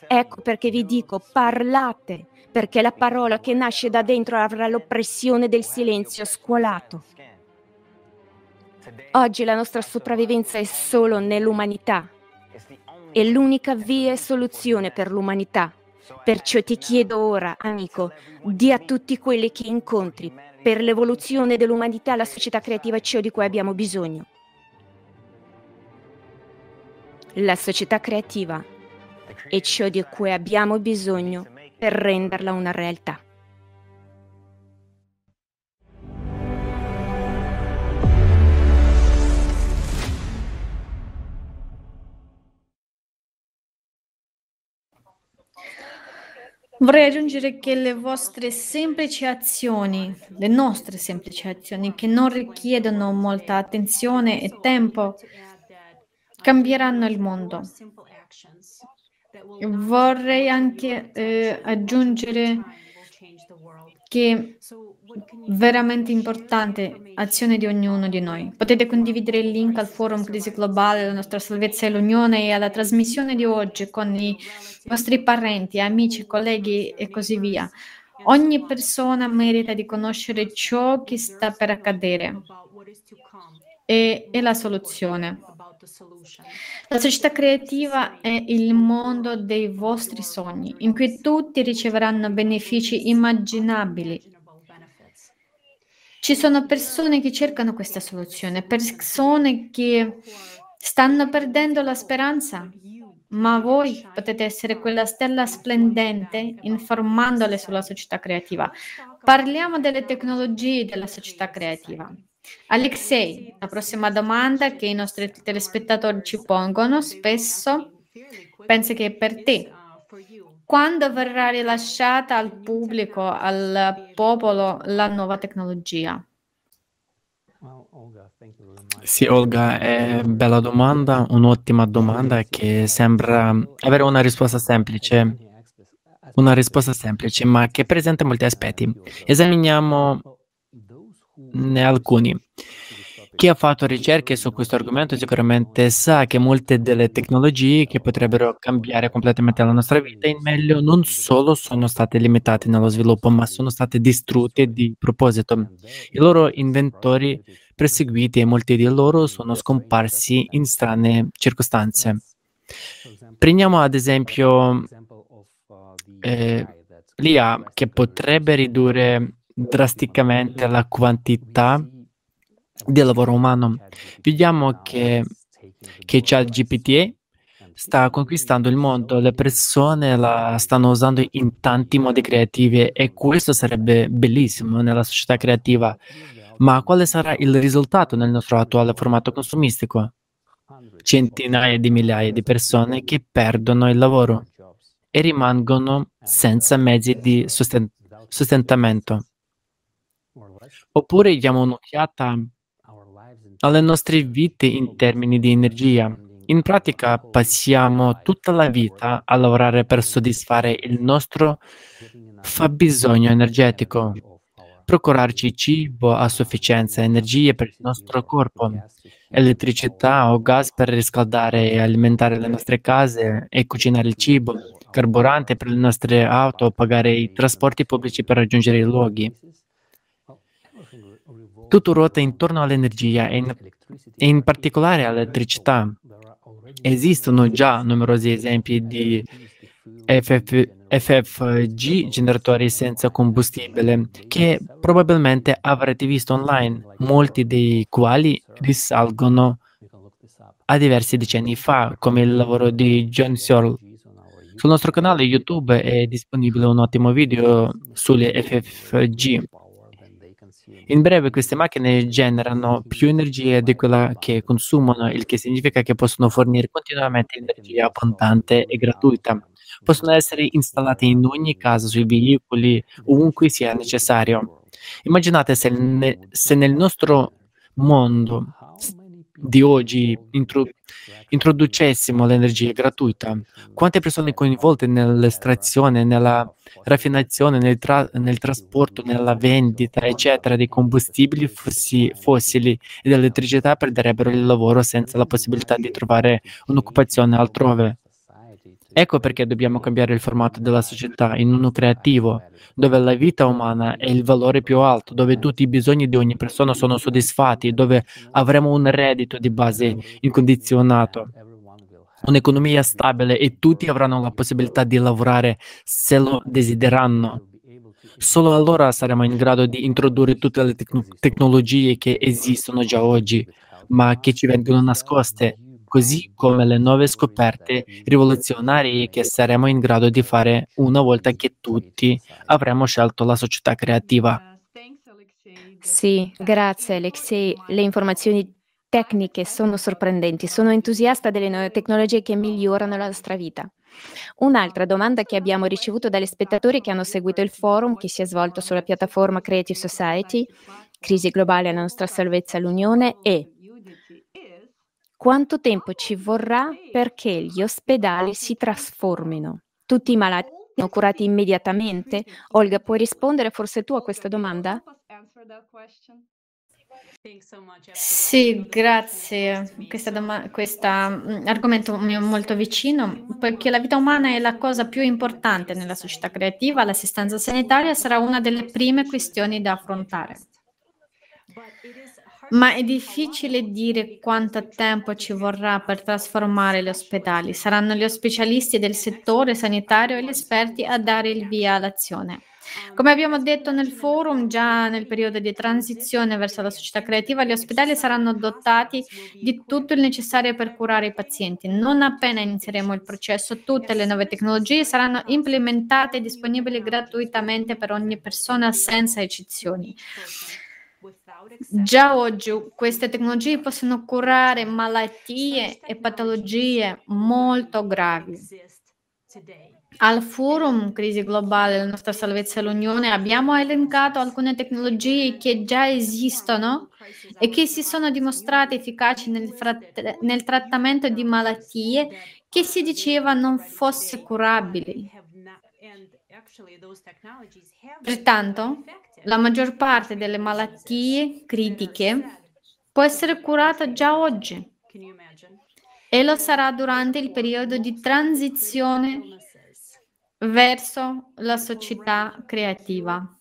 Ecco perché vi dico, parlate, perché la parola che nasce da dentro avrà l'oppressione del silenzio scuolato. Oggi la nostra sopravvivenza è solo nell'umanità. È l'unica via e soluzione per l'umanità. Perciò ti chiedo ora, amico, di a tutti quelli che incontri, per l'evoluzione dell'umanità la società creativa è ciò di cui abbiamo bisogno. La società creativa è ciò di cui abbiamo bisogno per renderla una realtà. Vorrei aggiungere che le vostre semplici azioni, le nostre semplici azioni, che non richiedono molta attenzione e tempo, cambieranno il mondo. Vorrei anche eh, aggiungere che veramente importante azione di ognuno di noi. Potete condividere il link al forum Crisi Globale, la nostra salvezza e l'unione e alla trasmissione di oggi con i vostri parenti, amici, colleghi e così via. Ogni persona merita di conoscere ciò che sta per accadere e, e la soluzione. La società creativa è il mondo dei vostri sogni, in cui tutti riceveranno benefici immaginabili. Ci sono persone che cercano questa soluzione, persone che stanno perdendo la speranza, ma voi potete essere quella stella splendente informandole sulla società creativa. Parliamo delle tecnologie della società creativa. Alexei, la prossima domanda che i nostri telespettatori ci pongono spesso, penso che è per te. Quando verrà rilasciata al pubblico, al popolo, la nuova tecnologia? Sì, Olga, è bella domanda, un'ottima domanda che sembra avere una risposta semplice, una risposta semplice, ma che presenta molti aspetti. Esaminiamo ne alcuni. Chi ha fatto ricerche su questo argomento sicuramente sa che molte delle tecnologie che potrebbero cambiare completamente la nostra vita in meglio non solo sono state limitate nello sviluppo, ma sono state distrutte di proposito. I loro inventori perseguiti e molti di loro sono scomparsi in strane circostanze. Prendiamo ad esempio eh, l'IA che potrebbe ridurre drasticamente la quantità di lavoro umano. Vediamo che, che ChatGPT sta conquistando il mondo, le persone la stanno usando in tanti modi creativi e questo sarebbe bellissimo nella società creativa. Ma quale sarà il risultato nel nostro attuale formato consumistico? Centinaia di migliaia di persone che perdono il lavoro e rimangono senza mezzi di sostentamento. Oppure diamo un'occhiata alle nostre vite in termini di energia. In pratica passiamo tutta la vita a lavorare per soddisfare il nostro fabbisogno energetico. procurarci cibo a sufficienza, energie per il nostro corpo, elettricità o gas per riscaldare e alimentare le nostre case e cucinare il cibo, carburante per le nostre auto, pagare i trasporti pubblici per raggiungere i luoghi. Tutto ruota intorno all'energia e in, e in particolare all'elettricità. Esistono già numerosi esempi di FF, FFG, generatori senza combustibile, che probabilmente avrete visto online, molti dei quali risalgono a diversi decenni fa, come il lavoro di John Searle. Sul nostro canale YouTube è disponibile un ottimo video sulle FFG. In breve, queste macchine generano più energia di quella che consumano, il che significa che possono fornire continuamente energia abbondante e gratuita possono essere installate in ogni casa sui veicoli, ovunque sia necessario. Immaginate se, ne, se nel nostro mondo di oggi intro, introducessimo l'energia gratuita, quante persone coinvolte nell'estrazione, nella raffinazione, nel, tra, nel trasporto, nella vendita, eccetera, di combustibili fossi, fossili e dell'elettricità perderebbero il lavoro senza la possibilità di trovare un'occupazione altrove. Ecco perché dobbiamo cambiare il formato della società in uno creativo, dove la vita umana è il valore più alto, dove tutti i bisogni di ogni persona sono soddisfatti, dove avremo un reddito di base incondizionato, un'economia stabile e tutti avranno la possibilità di lavorare se lo desideranno. Solo allora saremo in grado di introdurre tutte le tecno- tecnologie che esistono già oggi, ma che ci vengono nascoste così come le nuove scoperte rivoluzionarie che saremo in grado di fare una volta che tutti avremo scelto la società creativa. Sì, grazie Alexei. Le informazioni tecniche sono sorprendenti. Sono entusiasta delle nuove tecnologie che migliorano la nostra vita. Un'altra domanda che abbiamo ricevuto dagli spettatori che hanno seguito il forum che si è svolto sulla piattaforma Creative Society, Crisi globale alla nostra salvezza all'Unione, è quanto tempo ci vorrà perché gli ospedali si trasformino? Tutti i malati sono curati immediatamente? Olga, puoi rispondere forse tu a questa domanda? Sì, grazie. Questo mm, argomento mi è molto vicino, perché la vita umana è la cosa più importante nella società creativa. L'assistenza sanitaria sarà una delle prime questioni da affrontare. Ma è difficile dire quanto tempo ci vorrà per trasformare gli ospedali. Saranno gli specialisti del settore sanitario e gli esperti a dare il via all'azione. Come abbiamo detto nel forum, già nel periodo di transizione verso la società creativa, gli ospedali saranno dotati di tutto il necessario per curare i pazienti. Non appena inizieremo il processo, tutte le nuove tecnologie saranno implementate e disponibili gratuitamente per ogni persona senza eccezioni. Già oggi queste tecnologie possono curare malattie e patologie molto gravi. Al forum Crisi globale, la nostra salvezza all'Unione, abbiamo elencato alcune tecnologie che già esistono e che si sono dimostrate efficaci nel, frat- nel trattamento di malattie che si diceva non fosse curabili. Pertanto, la maggior parte delle malattie critiche può essere curata già oggi. e lo sarà durante il periodo di transizione verso la società creativa.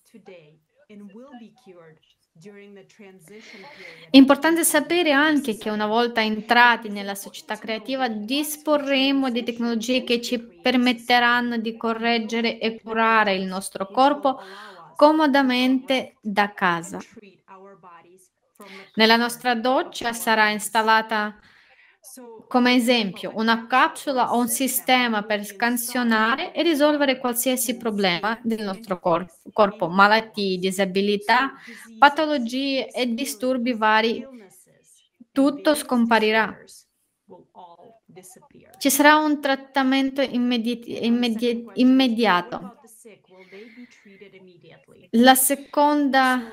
È importante sapere anche che una volta entrati nella società creativa disporremo di tecnologie che ci permetteranno di correggere e curare il nostro corpo comodamente da casa. Nella nostra doccia sarà installata come esempio una capsula o un sistema per scansionare e risolvere qualsiasi problema del nostro corpo, corpo malattie, disabilità, patologie e disturbi vari. Tutto scomparirà. Ci sarà un trattamento immedi- immedi- immediato. La seconda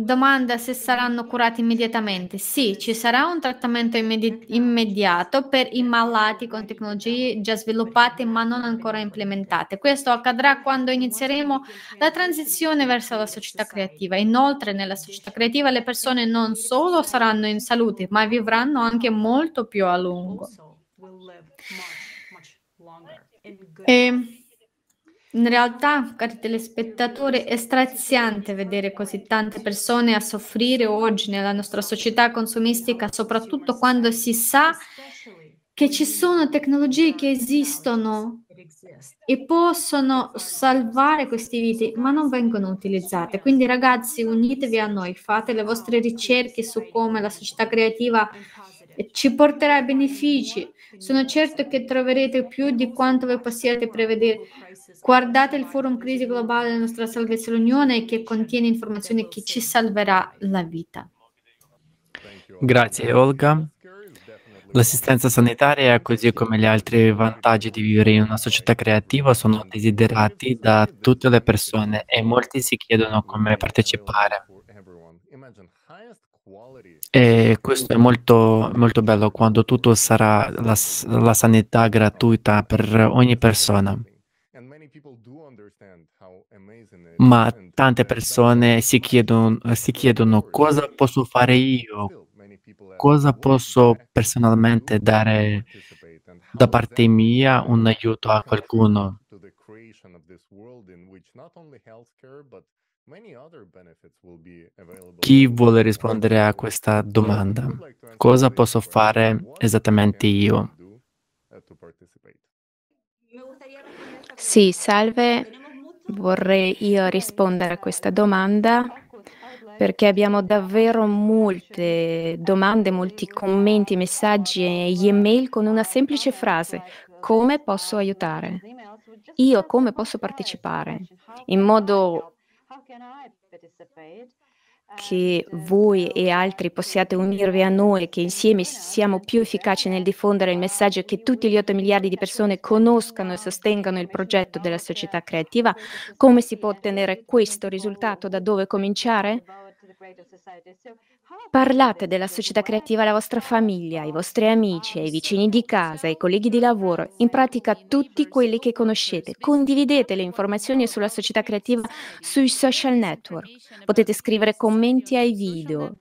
Domanda se saranno curati immediatamente. Sì, ci sarà un trattamento immedi- immediato per i malati con tecnologie già sviluppate ma non ancora implementate. Questo accadrà quando inizieremo la transizione verso la società creativa. Inoltre, nella società creativa le persone non solo saranno in salute, ma vivranno anche molto più a lungo. E in realtà, cari telespettatori, è straziante vedere così tante persone a soffrire oggi nella nostra società consumistica, soprattutto quando si sa che ci sono tecnologie che esistono e possono salvare queste vite, ma non vengono utilizzate. Quindi ragazzi, unitevi a noi, fate le vostre ricerche su come la società creativa ci porterà benefici. Sono certo che troverete più di quanto voi possiate prevedere. Guardate il forum Crisi Globale della nostra Salvezza l'Unione che contiene informazioni che ci salverà la vita. Grazie Olga. L'assistenza sanitaria, così come gli altri vantaggi di vivere in una società creativa, sono desiderati da tutte le persone e molti si chiedono come partecipare. E questo è molto, molto bello quando tutto sarà la, la sanità gratuita per ogni persona. Ma tante persone si chiedono, si chiedono cosa posso fare io, cosa posso personalmente dare da parte mia un aiuto a qualcuno. Chi vuole rispondere a questa domanda? Cosa posso fare esattamente io? Sì, salve. Vorrei io rispondere a questa domanda perché abbiamo davvero molte domande, molti commenti, messaggi e email con una semplice frase: come posso aiutare? Io come posso partecipare? In modo che voi e altri possiate unirvi a noi, che insieme siamo più efficaci nel diffondere il messaggio che tutti gli 8 miliardi di persone conoscano e sostengano il progetto della società creativa, come si può ottenere questo risultato? Da dove cominciare? Parlate della società creativa alla vostra famiglia, ai vostri amici, ai vicini di casa, ai colleghi di lavoro, in pratica tutti quelli che conoscete. Condividete le informazioni sulla società creativa sui social network. Potete scrivere commenti ai video.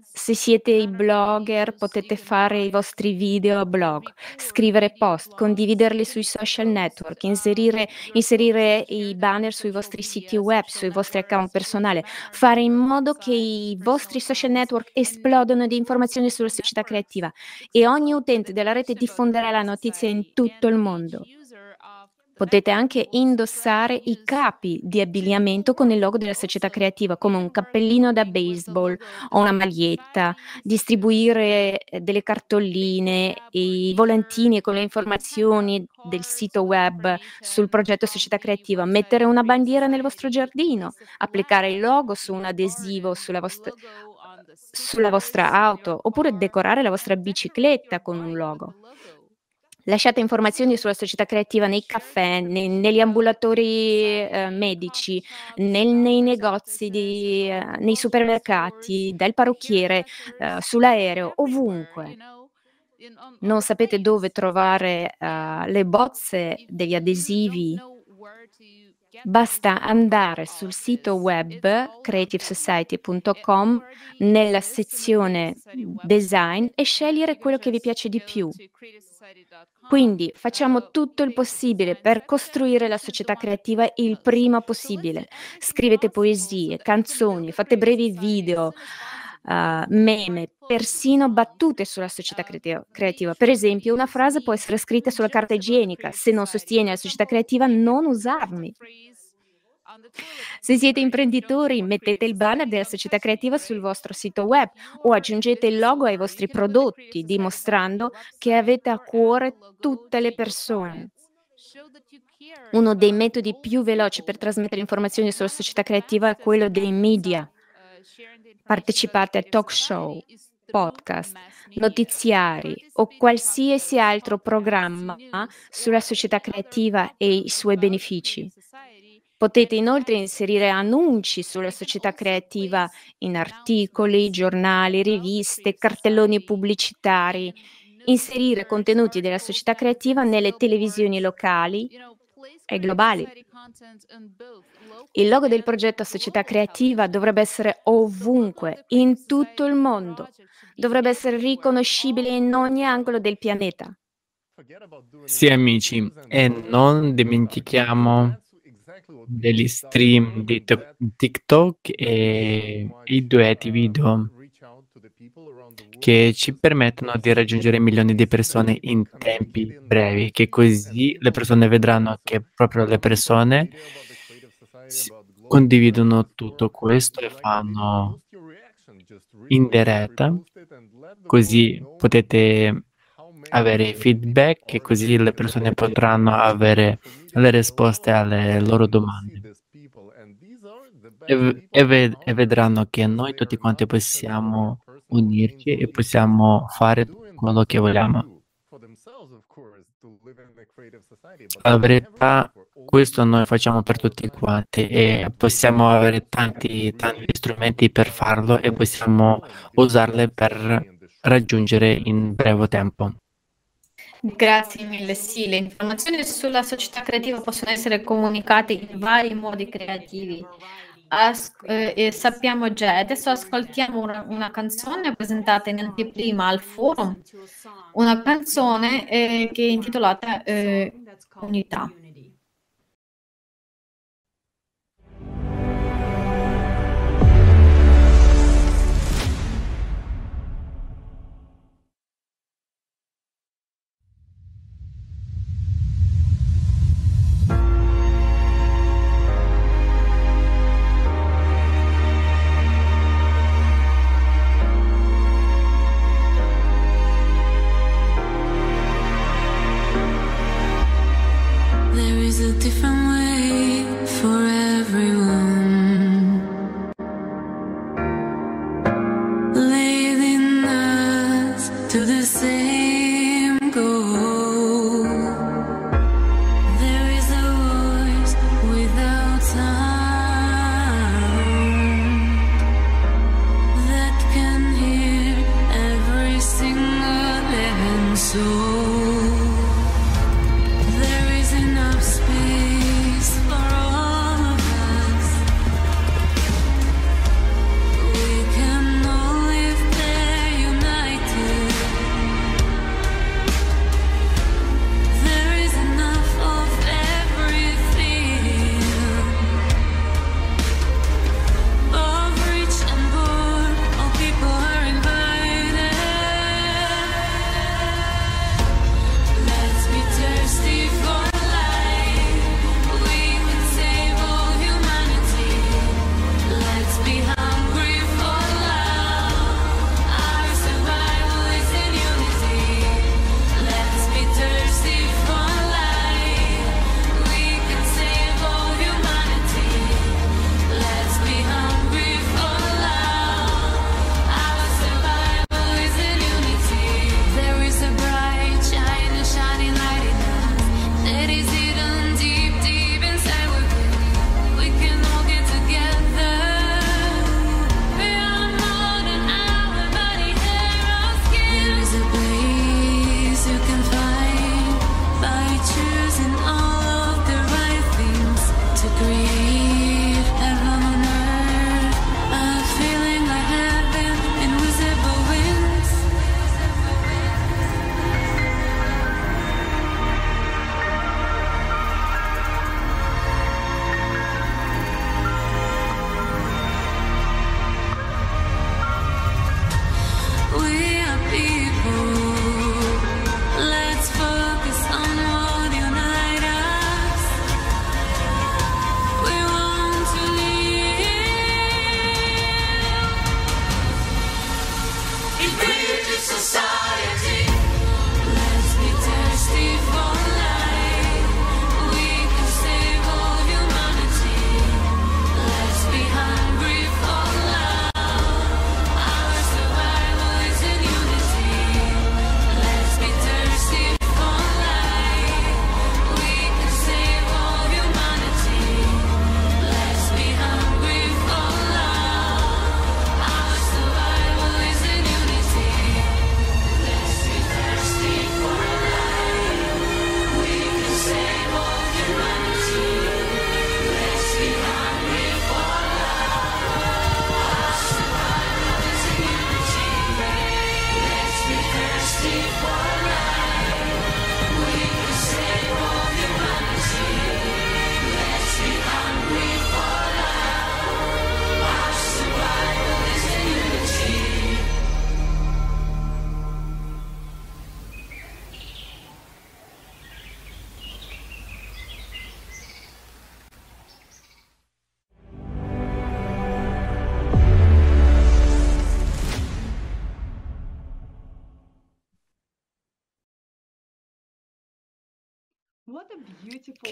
Se siete i blogger potete fare i vostri video blog, scrivere post, condividerli sui social network, inserire, inserire i banner sui vostri siti web, sui vostri account personali, fare in modo che i vostri social network esplodano di informazioni sulla società creativa e ogni utente della rete diffonderà la notizia in tutto il mondo. Potete anche indossare i capi di abbigliamento con il logo della società creativa, come un cappellino da baseball o una maglietta, distribuire eh, delle cartoline, i volantini con le informazioni del sito web sul progetto Società Creativa, mettere una bandiera nel vostro giardino, applicare il logo su un adesivo sulla vostra, sulla vostra auto, oppure decorare la vostra bicicletta con un logo. Lasciate informazioni sulla società creativa nei caffè, nei, negli ambulatori eh, medici, nel, nei negozi, di, eh, nei supermercati, dal parrucchiere, eh, sull'aereo, ovunque. Non sapete dove trovare uh, le bozze degli adesivi Basta andare sul sito web creativesociety.com nella sezione design e scegliere quello che vi piace di più. Quindi facciamo tutto il possibile per costruire la società creativa il prima possibile. Scrivete poesie, canzoni, fate brevi video, uh, meme, persino battute sulla società creativa. Per esempio, una frase può essere scritta sulla carta igienica. Se non sostiene la società creativa, non usarmi. Se siete imprenditori, mettete il banner della società creativa sul vostro sito web o aggiungete il logo ai vostri prodotti, dimostrando che avete a cuore tutte le persone. Uno dei metodi più veloci per trasmettere informazioni sulla società creativa è quello dei media. Partecipate a talk show, podcast, notiziari o qualsiasi altro programma sulla società creativa e i suoi benefici. Potete inoltre inserire annunci sulla società creativa in articoli, giornali, riviste, cartelloni pubblicitari, inserire contenuti della società creativa nelle televisioni locali e globali. Il logo del progetto Società Creativa dovrebbe essere ovunque, in tutto il mondo. Dovrebbe essere riconoscibile in ogni angolo del pianeta. Sì, amici, e non dimentichiamo degli stream di TikTok e i duetti video che ci permettono di raggiungere milioni di persone in tempi brevi, che così le persone vedranno che proprio le persone condividono tutto questo e fanno in diretta, così potete avere feedback e così le persone potranno avere le risposte alle loro domande. E, ved- e vedranno che noi tutti quanti possiamo unirci e possiamo fare quello che vogliamo. La verità, questo noi facciamo per tutti quanti e possiamo avere tanti, tanti strumenti per farlo e possiamo usarli per raggiungere in breve tempo. Grazie mille. Sì, le informazioni sulla società creativa possono essere comunicate in vari modi creativi. As- eh, sappiamo già, adesso ascoltiamo una, una, canzone presentata in anteprima al forum, una canzone eh, che è intitolata eh, Unità.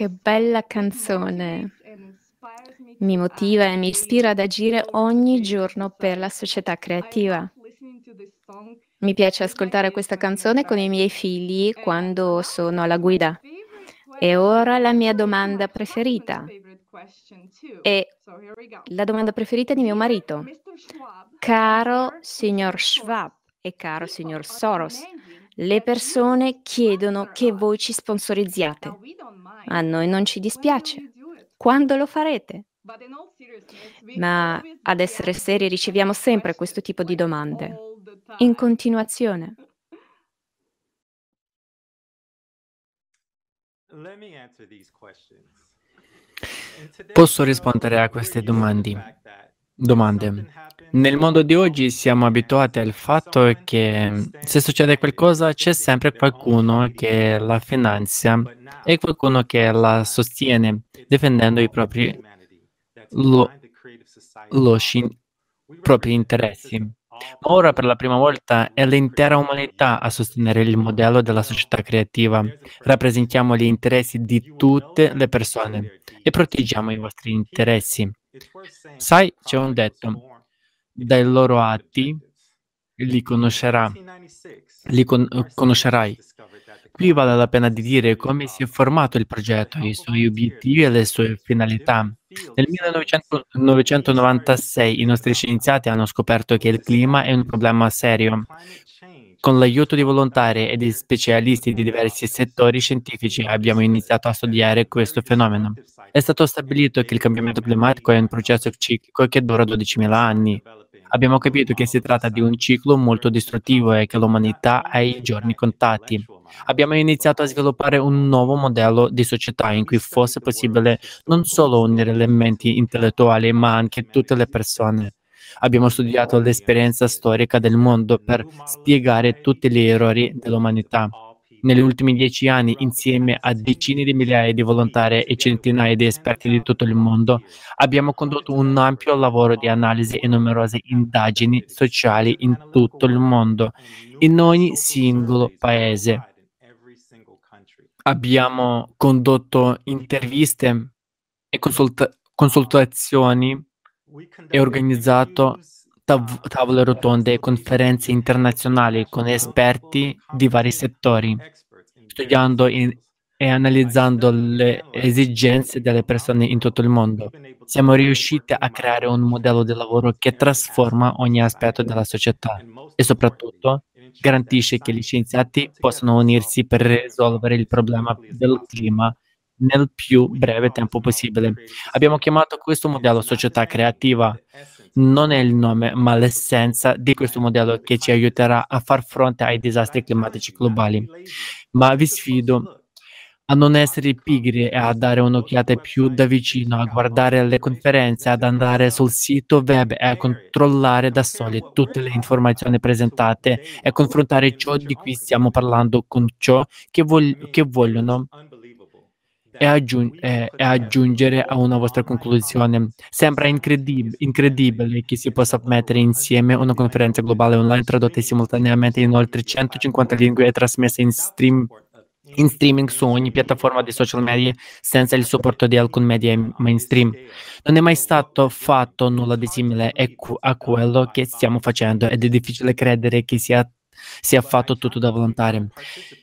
Che bella canzone! Mi motiva e mi ispira ad agire ogni giorno per la società creativa. Mi piace ascoltare questa canzone con i miei figli quando sono alla guida. E ora la mia domanda preferita. È la domanda preferita di mio marito. Caro signor Schwab e caro signor Soros, le persone chiedono che voi ci sponsorizziate. A noi non ci dispiace. Quando lo farete? Ma ad essere seri riceviamo sempre questo tipo di domande. In continuazione. Posso rispondere a queste domande. domande. Nel mondo di oggi siamo abituati al fatto che se succede qualcosa c'è sempre qualcuno che la finanzia e qualcuno che la sostiene difendendo i propri, lo, lo sci, propri interessi. Ma ora per la prima volta è l'intera umanità a sostenere il modello della società creativa. Rappresentiamo gli interessi di tutte le persone e proteggiamo i vostri interessi. Sai, c'è un detto, dai loro atti li, conoscerà, li con- conoscerai. Qui vale la pena di dire come si è formato il progetto, i suoi obiettivi e le sue finalità. Nel 1996 i nostri scienziati hanno scoperto che il clima è un problema serio. Con l'aiuto di volontari e di specialisti di diversi settori scientifici abbiamo iniziato a studiare questo fenomeno. È stato stabilito che il cambiamento climatico è un processo ciclico che dura 12.000 anni. Abbiamo capito che si tratta di un ciclo molto distruttivo e che l'umanità ha i giorni contati. Abbiamo iniziato a sviluppare un nuovo modello di società in cui fosse possibile non solo unire elementi intellettuali, ma anche tutte le persone. Abbiamo studiato l'esperienza storica del mondo per spiegare tutti gli errori dell'umanità negli ultimi dieci anni, insieme a decine di migliaia di volontari e centinaia di esperti di tutto il mondo, abbiamo condotto un ampio lavoro di analisi e numerose indagini sociali in tutto il mondo, in ogni singolo paese. Abbiamo condotto interviste e consulta- consultazioni e organizzato tav- tavole rotonde e conferenze internazionali con esperti di vari settori, studiando in- e analizzando le esigenze delle persone in tutto il mondo. Siamo riusciti a creare un modello di lavoro che trasforma ogni aspetto della società e soprattutto garantisce che gli scienziati possano unirsi per risolvere il problema del clima nel più breve tempo possibile. Abbiamo chiamato questo modello società creativa non è il nome, ma l'essenza di questo modello che ci aiuterà a far fronte ai disastri climatici globali. Ma vi sfido a non essere pigri e a dare un'occhiata più da vicino, a guardare le conferenze, ad andare sul sito web e a controllare da soli tutte le informazioni presentate e confrontare ciò di cui stiamo parlando con ciò che, vog- che vogliono e, aggiung- e, aggiungere a una vostra conclusione. Sembra incredib- incredibile che si possa mettere insieme una conferenza globale online tradotta simultaneamente in oltre 150 lingue e trasmessa in, stream- in streaming su ogni piattaforma di social media senza il supporto di alcun media mainstream. Non è mai stato fatto nulla di simile a quello che stiamo facendo ed è difficile credere che sia sia fatto tutto da volontario.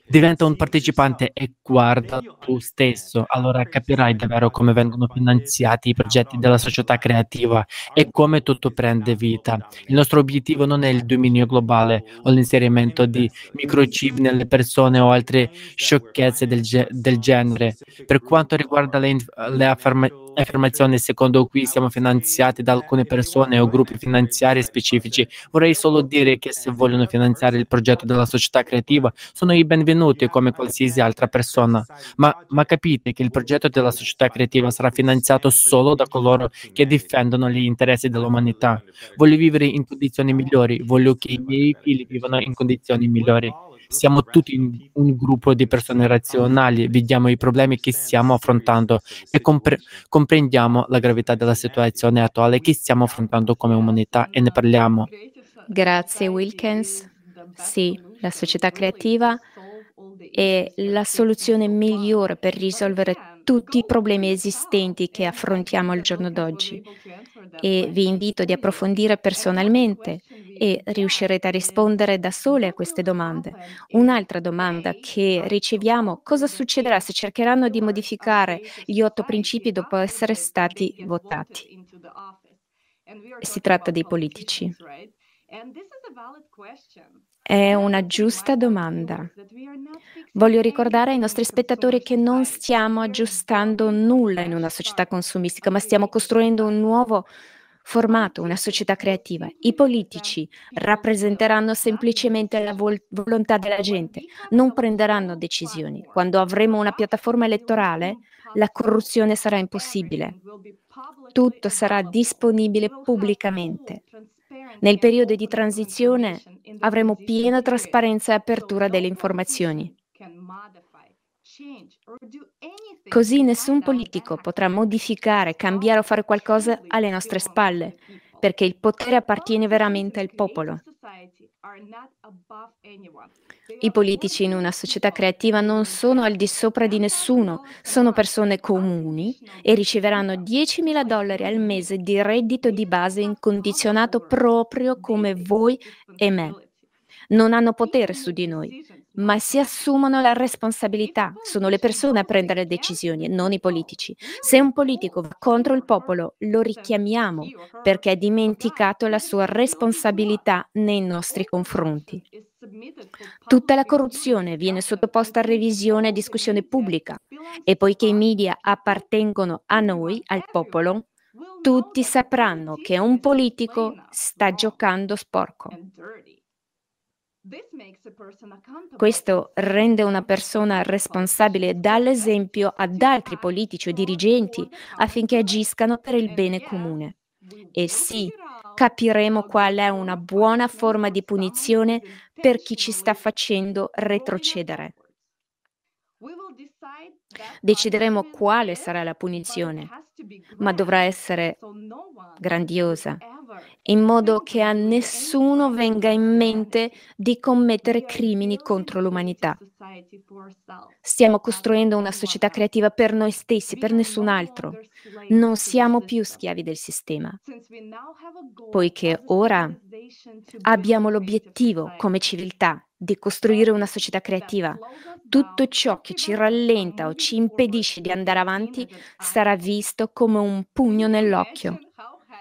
Diventa un partecipante e guarda tu stesso, allora capirai davvero come vengono finanziati i progetti della società creativa e come tutto prende vita. Il nostro obiettivo non è il dominio globale o l'inserimento di microchip nelle persone o altre sciocchezze del, ge- del genere. Per quanto riguarda le, le affermazioni affermazione secondo cui siamo finanziati da alcune persone o gruppi finanziari specifici. Vorrei solo dire che se vogliono finanziare il progetto della società creativa, sono i benvenuti come qualsiasi altra persona. Ma, ma capite che il progetto della società creativa sarà finanziato solo da coloro che difendono gli interessi dell'umanità. Voglio vivere in condizioni migliori, voglio che i miei figli vivano in condizioni migliori. Siamo tutti un gruppo di persone razionali, vediamo i problemi che stiamo affrontando e compre- comprendiamo la gravità della situazione attuale che stiamo affrontando come umanità e ne parliamo. Grazie Wilkins. Sì, la società creativa è la soluzione migliore per risolvere tutti i problemi esistenti che affrontiamo al giorno d'oggi e vi invito di approfondire personalmente e riuscirete a rispondere da sole a queste domande. Un'altra domanda che riceviamo, cosa succederà se cercheranno di modificare gli otto principi dopo essere stati votati? Si tratta dei politici. È una giusta domanda. Voglio ricordare ai nostri spettatori che non stiamo aggiustando nulla in una società consumistica, ma stiamo costruendo un nuovo formato, una società creativa. I politici rappresenteranno semplicemente la vol- volontà della gente, non prenderanno decisioni. Quando avremo una piattaforma elettorale, la corruzione sarà impossibile. Tutto sarà disponibile pubblicamente. Nel periodo di transizione avremo piena trasparenza e apertura delle informazioni. Così nessun politico potrà modificare, cambiare o fare qualcosa alle nostre spalle, perché il potere appartiene veramente al popolo. I politici in una società creativa non sono al di sopra di nessuno, sono persone comuni e riceveranno 10.000 dollari al mese di reddito di base incondizionato proprio come voi e me. Non hanno potere su di noi, ma si assumono la responsabilità. Sono le persone a prendere decisioni, non i politici. Se un politico va contro il popolo, lo richiamiamo perché ha dimenticato la sua responsabilità nei nostri confronti. Tutta la corruzione viene sottoposta a revisione e discussione pubblica e poiché i media appartengono a noi, al popolo, tutti sapranno che un politico sta giocando sporco. Questo rende una persona responsabile e dà l'esempio ad altri politici o dirigenti affinché agiscano per il bene comune. E sì, capiremo qual è una buona forma di punizione per chi ci sta facendo retrocedere. Decideremo quale sarà la punizione, ma dovrà essere grandiosa in modo che a nessuno venga in mente di commettere crimini contro l'umanità. Stiamo costruendo una società creativa per noi stessi, per nessun altro. Non siamo più schiavi del sistema, poiché ora abbiamo l'obiettivo come civiltà di costruire una società creativa. Tutto ciò che ci rallenta o ci impedisce di andare avanti sarà visto come un pugno nell'occhio.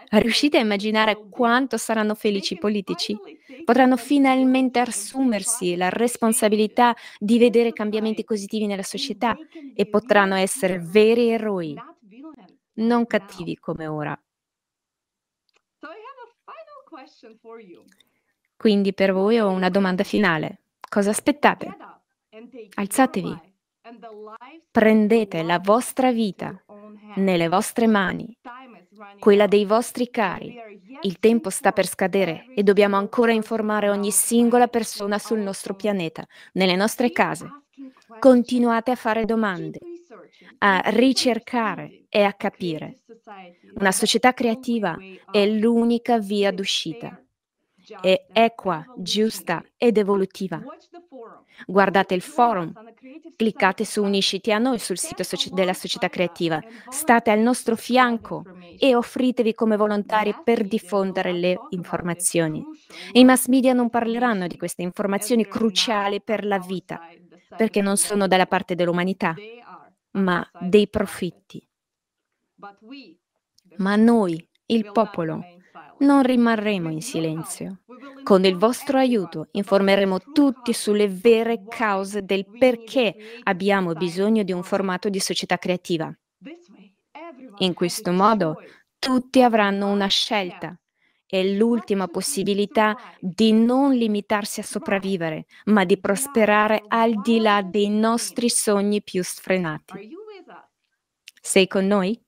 Riuscite a immaginare quanto saranno felici i politici? Potranno finalmente assumersi la responsabilità di vedere cambiamenti positivi nella società e potranno essere veri eroi, non cattivi come ora. Quindi per voi ho una domanda finale. Cosa aspettate? Alzatevi. Prendete la vostra vita nelle vostre mani quella dei vostri cari. Il tempo sta per scadere e dobbiamo ancora informare ogni singola persona sul nostro pianeta, nelle nostre case. Continuate a fare domande, a ricercare e a capire. Una società creativa è l'unica via d'uscita è equa, giusta ed evolutiva. Guardate il forum, cliccate su Unisciti a noi sul sito della società creativa, state al nostro fianco e offritevi come volontari per diffondere le informazioni. I mass media non parleranno di queste informazioni cruciali per la vita, perché non sono dalla parte dell'umanità, ma dei profitti. Ma noi, il popolo, non rimarremo in silenzio. Con il vostro aiuto informeremo tutti sulle vere cause del perché abbiamo bisogno di un formato di società creativa. In questo modo tutti avranno una scelta e l'ultima possibilità di non limitarsi a sopravvivere, ma di prosperare al di là dei nostri sogni più sfrenati. Sei con noi?